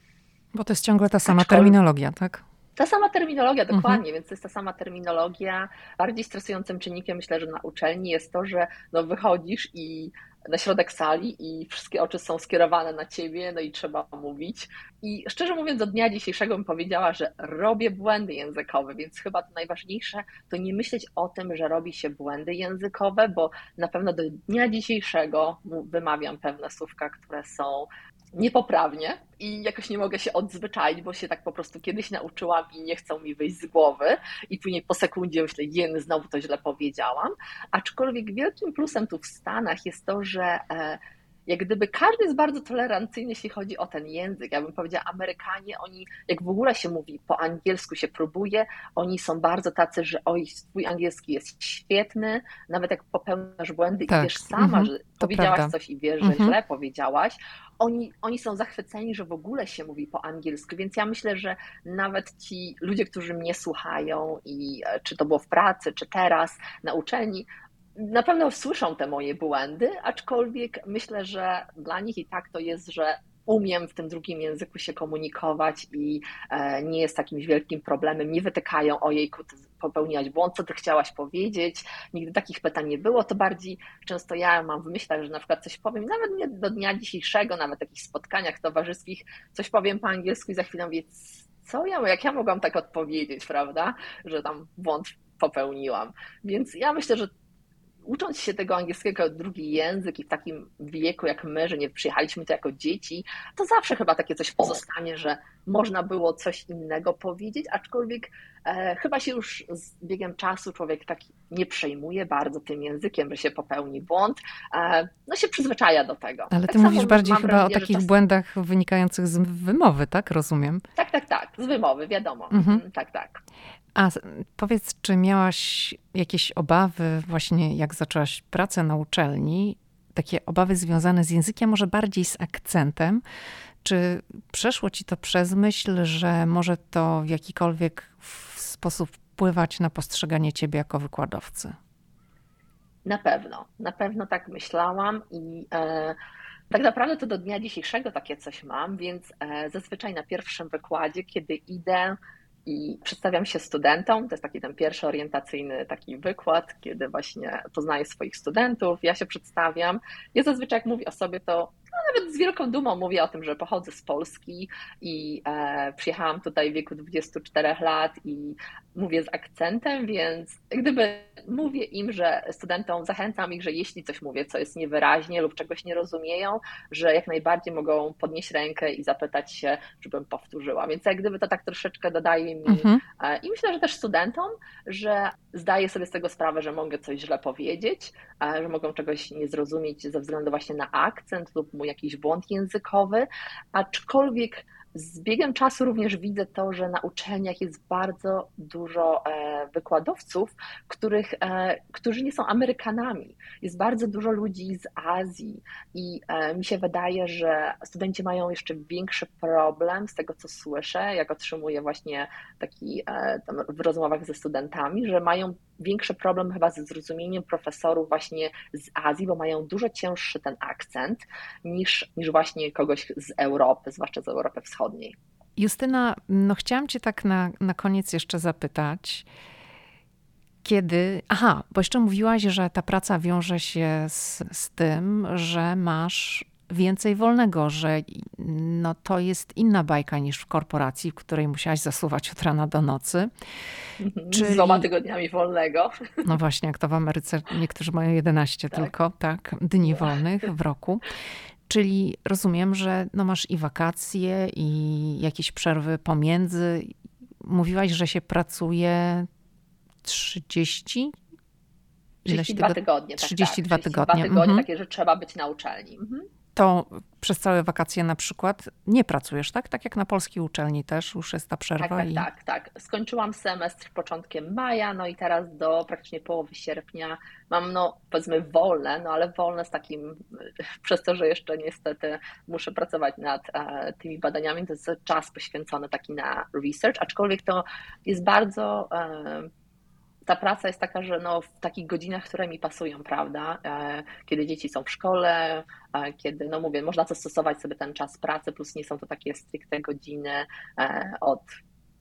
Bo to jest ciągle ta sama terminologia, tak? Ta sama terminologia, mhm. dokładnie, mhm. więc to jest ta sama terminologia. Bardziej stresującym czynnikiem myślę, że na uczelni jest to, że no wychodzisz i na środek sali i wszystkie oczy są skierowane na ciebie, no i trzeba mówić. I szczerze mówiąc, od dnia dzisiejszego bym powiedziała, że robię błędy językowe, więc chyba to najważniejsze to nie myśleć o tym, że robi się błędy językowe, bo na pewno do dnia dzisiejszego wymawiam pewne słówka, które są niepoprawnie i jakoś nie mogę się odzwyczaić, bo się tak po prostu kiedyś nauczyłam i nie chcą mi wyjść z głowy i później po sekundzie myślę, jen, znowu to źle powiedziałam. Aczkolwiek wielkim plusem tu w Stanach jest to, że e, jak gdyby każdy jest bardzo tolerancyjny, jeśli chodzi o ten język. Ja bym powiedziała, Amerykanie, oni, jak w ogóle się mówi, po angielsku się próbuje, oni są bardzo tacy, że oj, twój angielski jest świetny, nawet jak popełniasz błędy tak. i wiesz sama, mhm. że powiedziałaś prawda. coś i wiesz, że mhm. źle powiedziałaś, oni, oni są zachwyceni, że w ogóle się mówi po angielsku, więc ja myślę, że nawet ci ludzie, którzy mnie słuchają i e, czy to było w pracy, czy teraz na uczelni, na pewno słyszą te moje błędy, aczkolwiek myślę, że dla nich i tak to jest, że umiem w tym drugim języku się komunikować i e, nie jest jakimś wielkim problemem. Nie wytykają, ojejku, ty popełniłaś błąd, co ty chciałaś powiedzieć. Nigdy takich pytań nie było. To bardziej często ja mam w myślach, że na przykład coś powiem, nawet nie do dnia dzisiejszego, nawet w jakichś spotkaniach towarzyskich, coś powiem po angielsku i za chwilę mówię, co ja, jak ja mogłam tak odpowiedzieć, prawda, że tam błąd popełniłam. Więc ja myślę, że ucząc się tego angielskiego jako drugi język i w takim wieku jak my, że nie przyjechaliśmy tu jako dzieci, to zawsze chyba takie coś pozostanie, że można było coś innego powiedzieć, aczkolwiek e, chyba się już z biegiem czasu człowiek tak nie przejmuje bardzo tym językiem, że się popełni błąd, e, no się przyzwyczaja do tego. Ale tak ty mówisz bardziej chyba o takich czas... błędach wynikających z wymowy, tak? Rozumiem. Tak, tak, tak, z wymowy, wiadomo. Mhm. Tak, tak. A powiedz, czy miałaś jakieś obawy właśnie jak zaczęłaś pracę na uczelni, takie obawy związane z językiem, może bardziej z akcentem? Czy przeszło ci to przez myśl, że może to w jakikolwiek sposób wpływać na postrzeganie ciebie jako wykładowcy? Na pewno, na pewno tak myślałam i e, tak naprawdę to do dnia dzisiejszego takie coś mam, więc e, zazwyczaj na pierwszym wykładzie, kiedy idę, i przedstawiam się studentom. To jest taki ten pierwszy orientacyjny taki wykład, kiedy właśnie poznaję swoich studentów, ja się przedstawiam. Ja zazwyczaj jak mówię o sobie, to no, nawet z wielką dumą mówię o tym, że pochodzę z Polski i e, przyjechałam tutaj w wieku 24 lat i mówię z akcentem, więc gdyby mówię im, że studentom zachęcam ich, że jeśli coś mówię, co jest niewyraźnie lub czegoś nie rozumieją, że jak najbardziej mogą podnieść rękę i zapytać się, żebym powtórzyła. Więc jak gdyby to tak troszeczkę dodaje mi mhm. e, i myślę, że też studentom, że zdaję sobie z tego sprawę, że mogę coś źle powiedzieć, że mogą czegoś nie zrozumieć ze względu właśnie na akcent lub jakiś błąd językowy, aczkolwiek z biegiem czasu również widzę to, że na uczelniach jest bardzo dużo e, wykładowców, których, e, którzy nie są Amerykanami. Jest bardzo dużo ludzi z Azji i e, mi się wydaje, że studenci mają jeszcze większy problem z tego, co słyszę, jak otrzymuję właśnie taki w rozmowach ze studentami, że mają większy problem chyba ze zrozumieniem profesorów właśnie z Azji, bo mają dużo cięższy ten akcent niż, niż właśnie kogoś z Europy, zwłaszcza z Europy Wschodniej. Justyna, no chciałam Cię tak na, na koniec jeszcze zapytać. kiedy. Aha, bo jeszcze mówiłaś, że ta praca wiąże się z, z tym, że masz więcej wolnego, że no, to jest inna bajka niż w korporacji, w której musiałaś zasuwać od rana do nocy. Mhm, Czyli... Z dwoma tygodniami wolnego. No właśnie, jak to w Ameryce niektórzy mają 11 tak. tylko, tak, dni wolnych w roku. Czyli rozumiem, że no masz i wakacje, i jakieś przerwy pomiędzy. Mówiłaś, że się pracuje 30 32 tygodnie. 32 tak, tak. 32 tygodnie, tygodnie mhm. takie, że trzeba być na uczelni. Mhm to przez całe wakacje na przykład nie pracujesz, tak? Tak jak na polskiej uczelni też już jest ta przerwa. Tak, tak, i... tak, tak. Skończyłam semestr początkiem maja, no i teraz do praktycznie połowy sierpnia mam, no powiedzmy wolne, no ale wolne z takim, [laughs] przez to, że jeszcze niestety muszę pracować nad e, tymi badaniami, to jest czas poświęcony taki na research, aczkolwiek to jest bardzo... Ta praca jest taka, że no, w takich godzinach, które mi pasują, prawda? E, kiedy dzieci są w szkole, e, kiedy, no mówię, można zastosować sobie ten czas pracy, plus nie są to takie stricte godziny e, od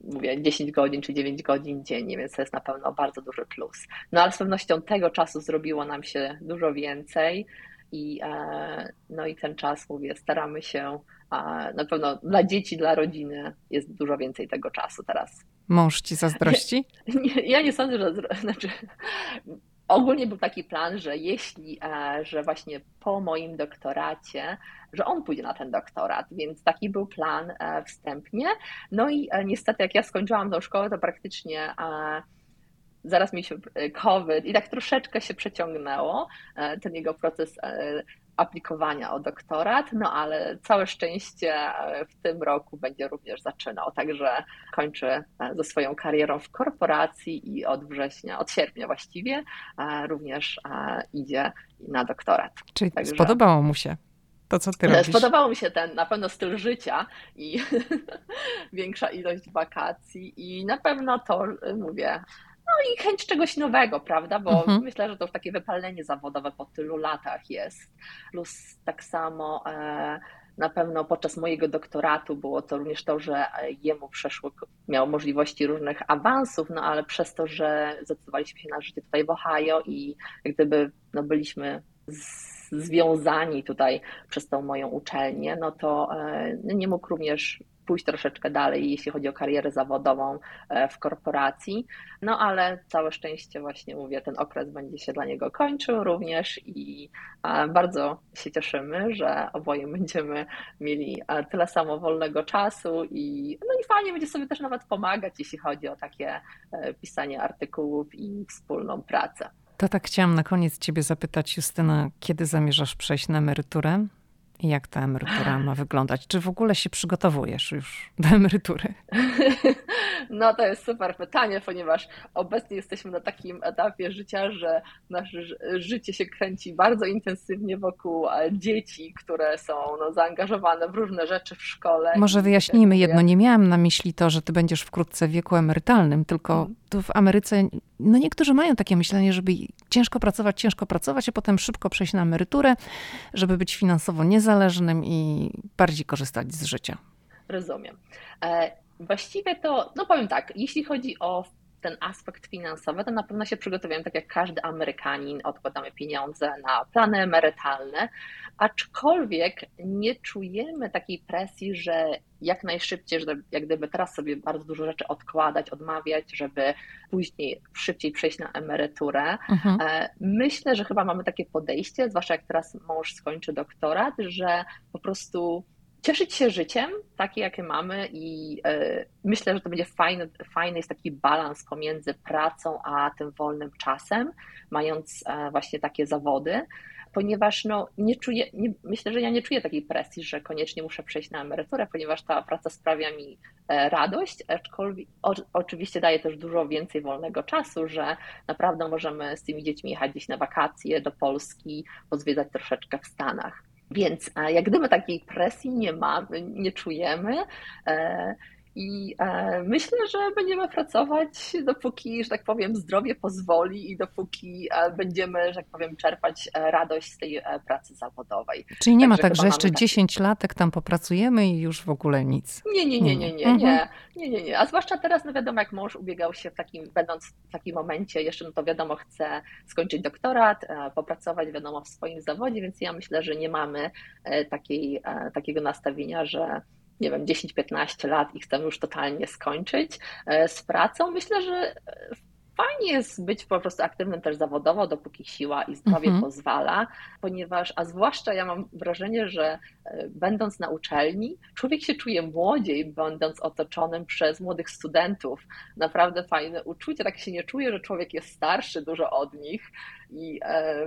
mówię, 10 godzin czy 9 godzin dziennie, więc to jest na pewno bardzo duży plus. No ale z pewnością tego czasu zrobiło nam się dużo więcej i, no i ten czas, mówię, staramy się, na pewno dla dzieci, dla rodziny jest dużo więcej tego czasu teraz. Mąż ci zazdrości? [laughs] Nie, ja nie sądzę, że [laughs] znaczy, ogólnie był taki plan, że jeśli, e, że właśnie po moim doktoracie, że on pójdzie na ten doktorat, więc taki był plan e, wstępnie. No i e, niestety, jak ja skończyłam tą szkołę, to praktycznie zaraz mieliśmy COVID i tak troszeczkę się przeciągnęło ten jego proces aplikowania o doktorat, no ale całe szczęście e, w tym roku będzie również zaczynał, także kończy e, ze swoją karierą w korporacji i od września, od sierpnia właściwie e, również idzie na doktorat. Czyli także... spodobało mu się to, co ty robisz. Spodobało mi się ten na pewno styl życia i [laughs] większa ilość wakacji i na pewno to, mówię, no i chęć czegoś nowego, prawda? Bo mhm. myślę, że to takie wypalenie zawodowe po tylu latach jest. Plus tak samo e, na pewno podczas mojego doktoratu było to również to, że jemu przeszło, miał możliwości różnych awansów, no ale przez to, że zdecydowaliśmy się na życie tutaj w Ohio i jak gdyby no, byliśmy związani tutaj przez tą moją uczelnię, no to e, nie mógł również pójść troszeczkę dalej, jeśli chodzi o karierę zawodową e, w korporacji. No ale całe szczęście właśnie mówię, ten okres będzie się dla niego kończył również i e, bardzo się cieszymy, że oboje będziemy mieli e, tyle samo wolnego czasu i no i fajnie będzie sobie też nawet pomagać, jeśli chodzi o takie pisanie artykułów i wspólną pracę. To tak chciałam na koniec ciebie zapytać, Justyna, kiedy zamierzasz przejść na emeryturę? Jak ta emerytura ma wyglądać? Czy w ogóle się przygotowujesz już do emerytury? [laughs] No to jest super pytanie, ponieważ obecnie jesteśmy na takim etapie życia, że nasze życie się kręci bardzo intensywnie wokół e, dzieci, które są no, zaangażowane w różne rzeczy w szkole. Może wyjaśnijmy jedno. Nie miałam na myśli to, że ty będziesz wkrótce w wieku emerytalnym, tylko hmm. tu w Ameryce, no niektórzy mają takie myślenie, żeby ciężko pracować, ciężko pracować, a potem szybko przejść na emeryturę, żeby być finansowo niezależnym i bardziej korzystać z życia. Rozumiem. E, Właściwie to, no powiem tak, jeśli chodzi o ten aspekt finansowy, to na pewno się przygotowujemy tak jak każdy Amerykanin, odkładamy pieniądze na plany emerytalne, aczkolwiek nie czujemy takiej presji, że jak najszybciej, że jak gdyby teraz sobie bardzo dużo rzeczy odkładać, odmawiać, żeby później szybciej przejść na emeryturę. Mhm. E, myślę, że chyba mamy takie podejście, zwłaszcza jak teraz mąż skończy doktorat, że po prostu cieszyć się życiem, takie jakie mamy i e, myślę, że to będzie fajny, fajny jest taki balans pomiędzy pracą a tym wolnym czasem, mając e, właśnie takie zawody, ponieważ no, nie czuję, nie, myślę, że ja nie czuję takiej presji, że koniecznie muszę przejść na emeryturę, ponieważ ta praca sprawia mi e, radość, aczkolwiek o, oczywiście daje też dużo więcej wolnego czasu, że naprawdę możemy z tymi dziećmi jechać gdzieś na wakacje do Polski, pozwiedzać troszeczkę w Stanach. Więc jak gdyby takiej presji nie mamy, nie czujemy. E, i e, myślę, że będziemy pracować dopóki, że tak powiem, zdrowie pozwoli i dopóki e, będziemy, że tak powiem, czerpać e, radość z tej pracy zawodowej. Czyli nie Także ma tak, że jeszcze 10 tak... latek tam popracujemy i już w ogóle nic. Nie, nie, nie, nie, nie, nie, mhm. nie, nie, nie. A zwłaszcza teraz, no wiadomo, jak mąż ubiegał się w takim, będąc w takim momencie, jeszcze no to wiadomo, chce skończyć doktorat, popracować, wiadomo, w swoim zawodzie, więc ja myślę, że nie mamy takiej, takiego nastawienia, że nie wiem, 10-15 lat i chcę już totalnie skończyć e, z pracą, myślę, że e, fajnie jest być po prostu aktywnym też zawodowo, dopóki siła i zdrowie mhm. pozwala, ponieważ, a zwłaszcza ja mam wrażenie, że e, będąc na uczelni, człowiek się czuje młodziej, będąc otoczonym przez młodych studentów. Naprawdę fajne uczucie, tak się nie czuje, że człowiek jest starszy dużo od nich i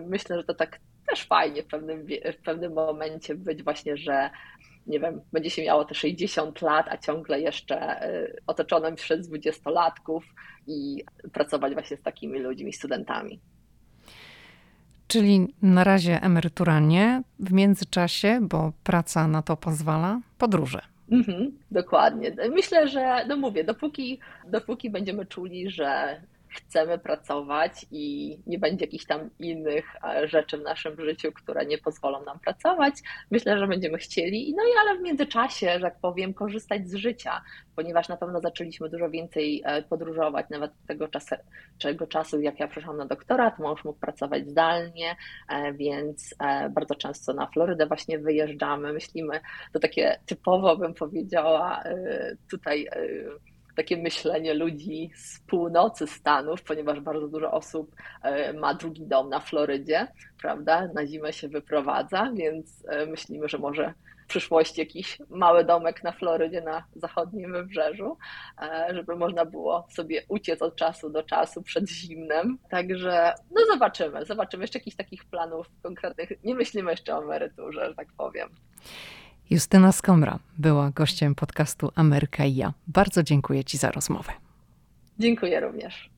myślę, że to tak też fajnie w pewnym, w pewnym momencie być właśnie, że nie wiem, będzie się miało te 60 lat, a ciągle jeszcze y, otoczonym przez dwudziestolatków i pracować właśnie z takimi ludźmi, studentami. Czyli na razie emeryturalnie, w międzyczasie, bo praca na to pozwala, podróże. Mhm, dokładnie. Myślę, że, no mówię, dopóki, dopóki będziemy czuli, że chcemy pracować i nie będzie jakichś tam innych e, rzeczy w naszym życiu, które nie pozwolą nam pracować. Myślę, że będziemy chcieli, no i ale w międzyczasie, że tak powiem, korzystać z życia, ponieważ na pewno zaczęliśmy dużo więcej e, podróżować, nawet tego czasu, czego czasu, jak ja przeszłam na doktorat, mąż mógł pracować zdalnie, e, więc bardzo często na Florydę właśnie wyjeżdżamy, myślimy, to takie typowo bym powiedziała tutaj takie myślenie ludzi z północy Stanów, ponieważ bardzo dużo osób e, ma drugi dom na Florydzie, prawda? Na zimę się wyprowadza, więc e, myślimy, że może w przyszłości jakiś mały domek na Florydzie, na zachodnim wybrzeżu, e, żeby można było sobie uciec od czasu do czasu przed zimnem. Także no zobaczymy, zobaczymy. Jeszcze jakichś takich planów konkretnych. Nie myślimy jeszcze o emeryturze, że tak powiem. Justyna Skomra była gościem podcastu Ameryka i ja. Bardzo dziękuję Ci za rozmowę. Dziękuję również.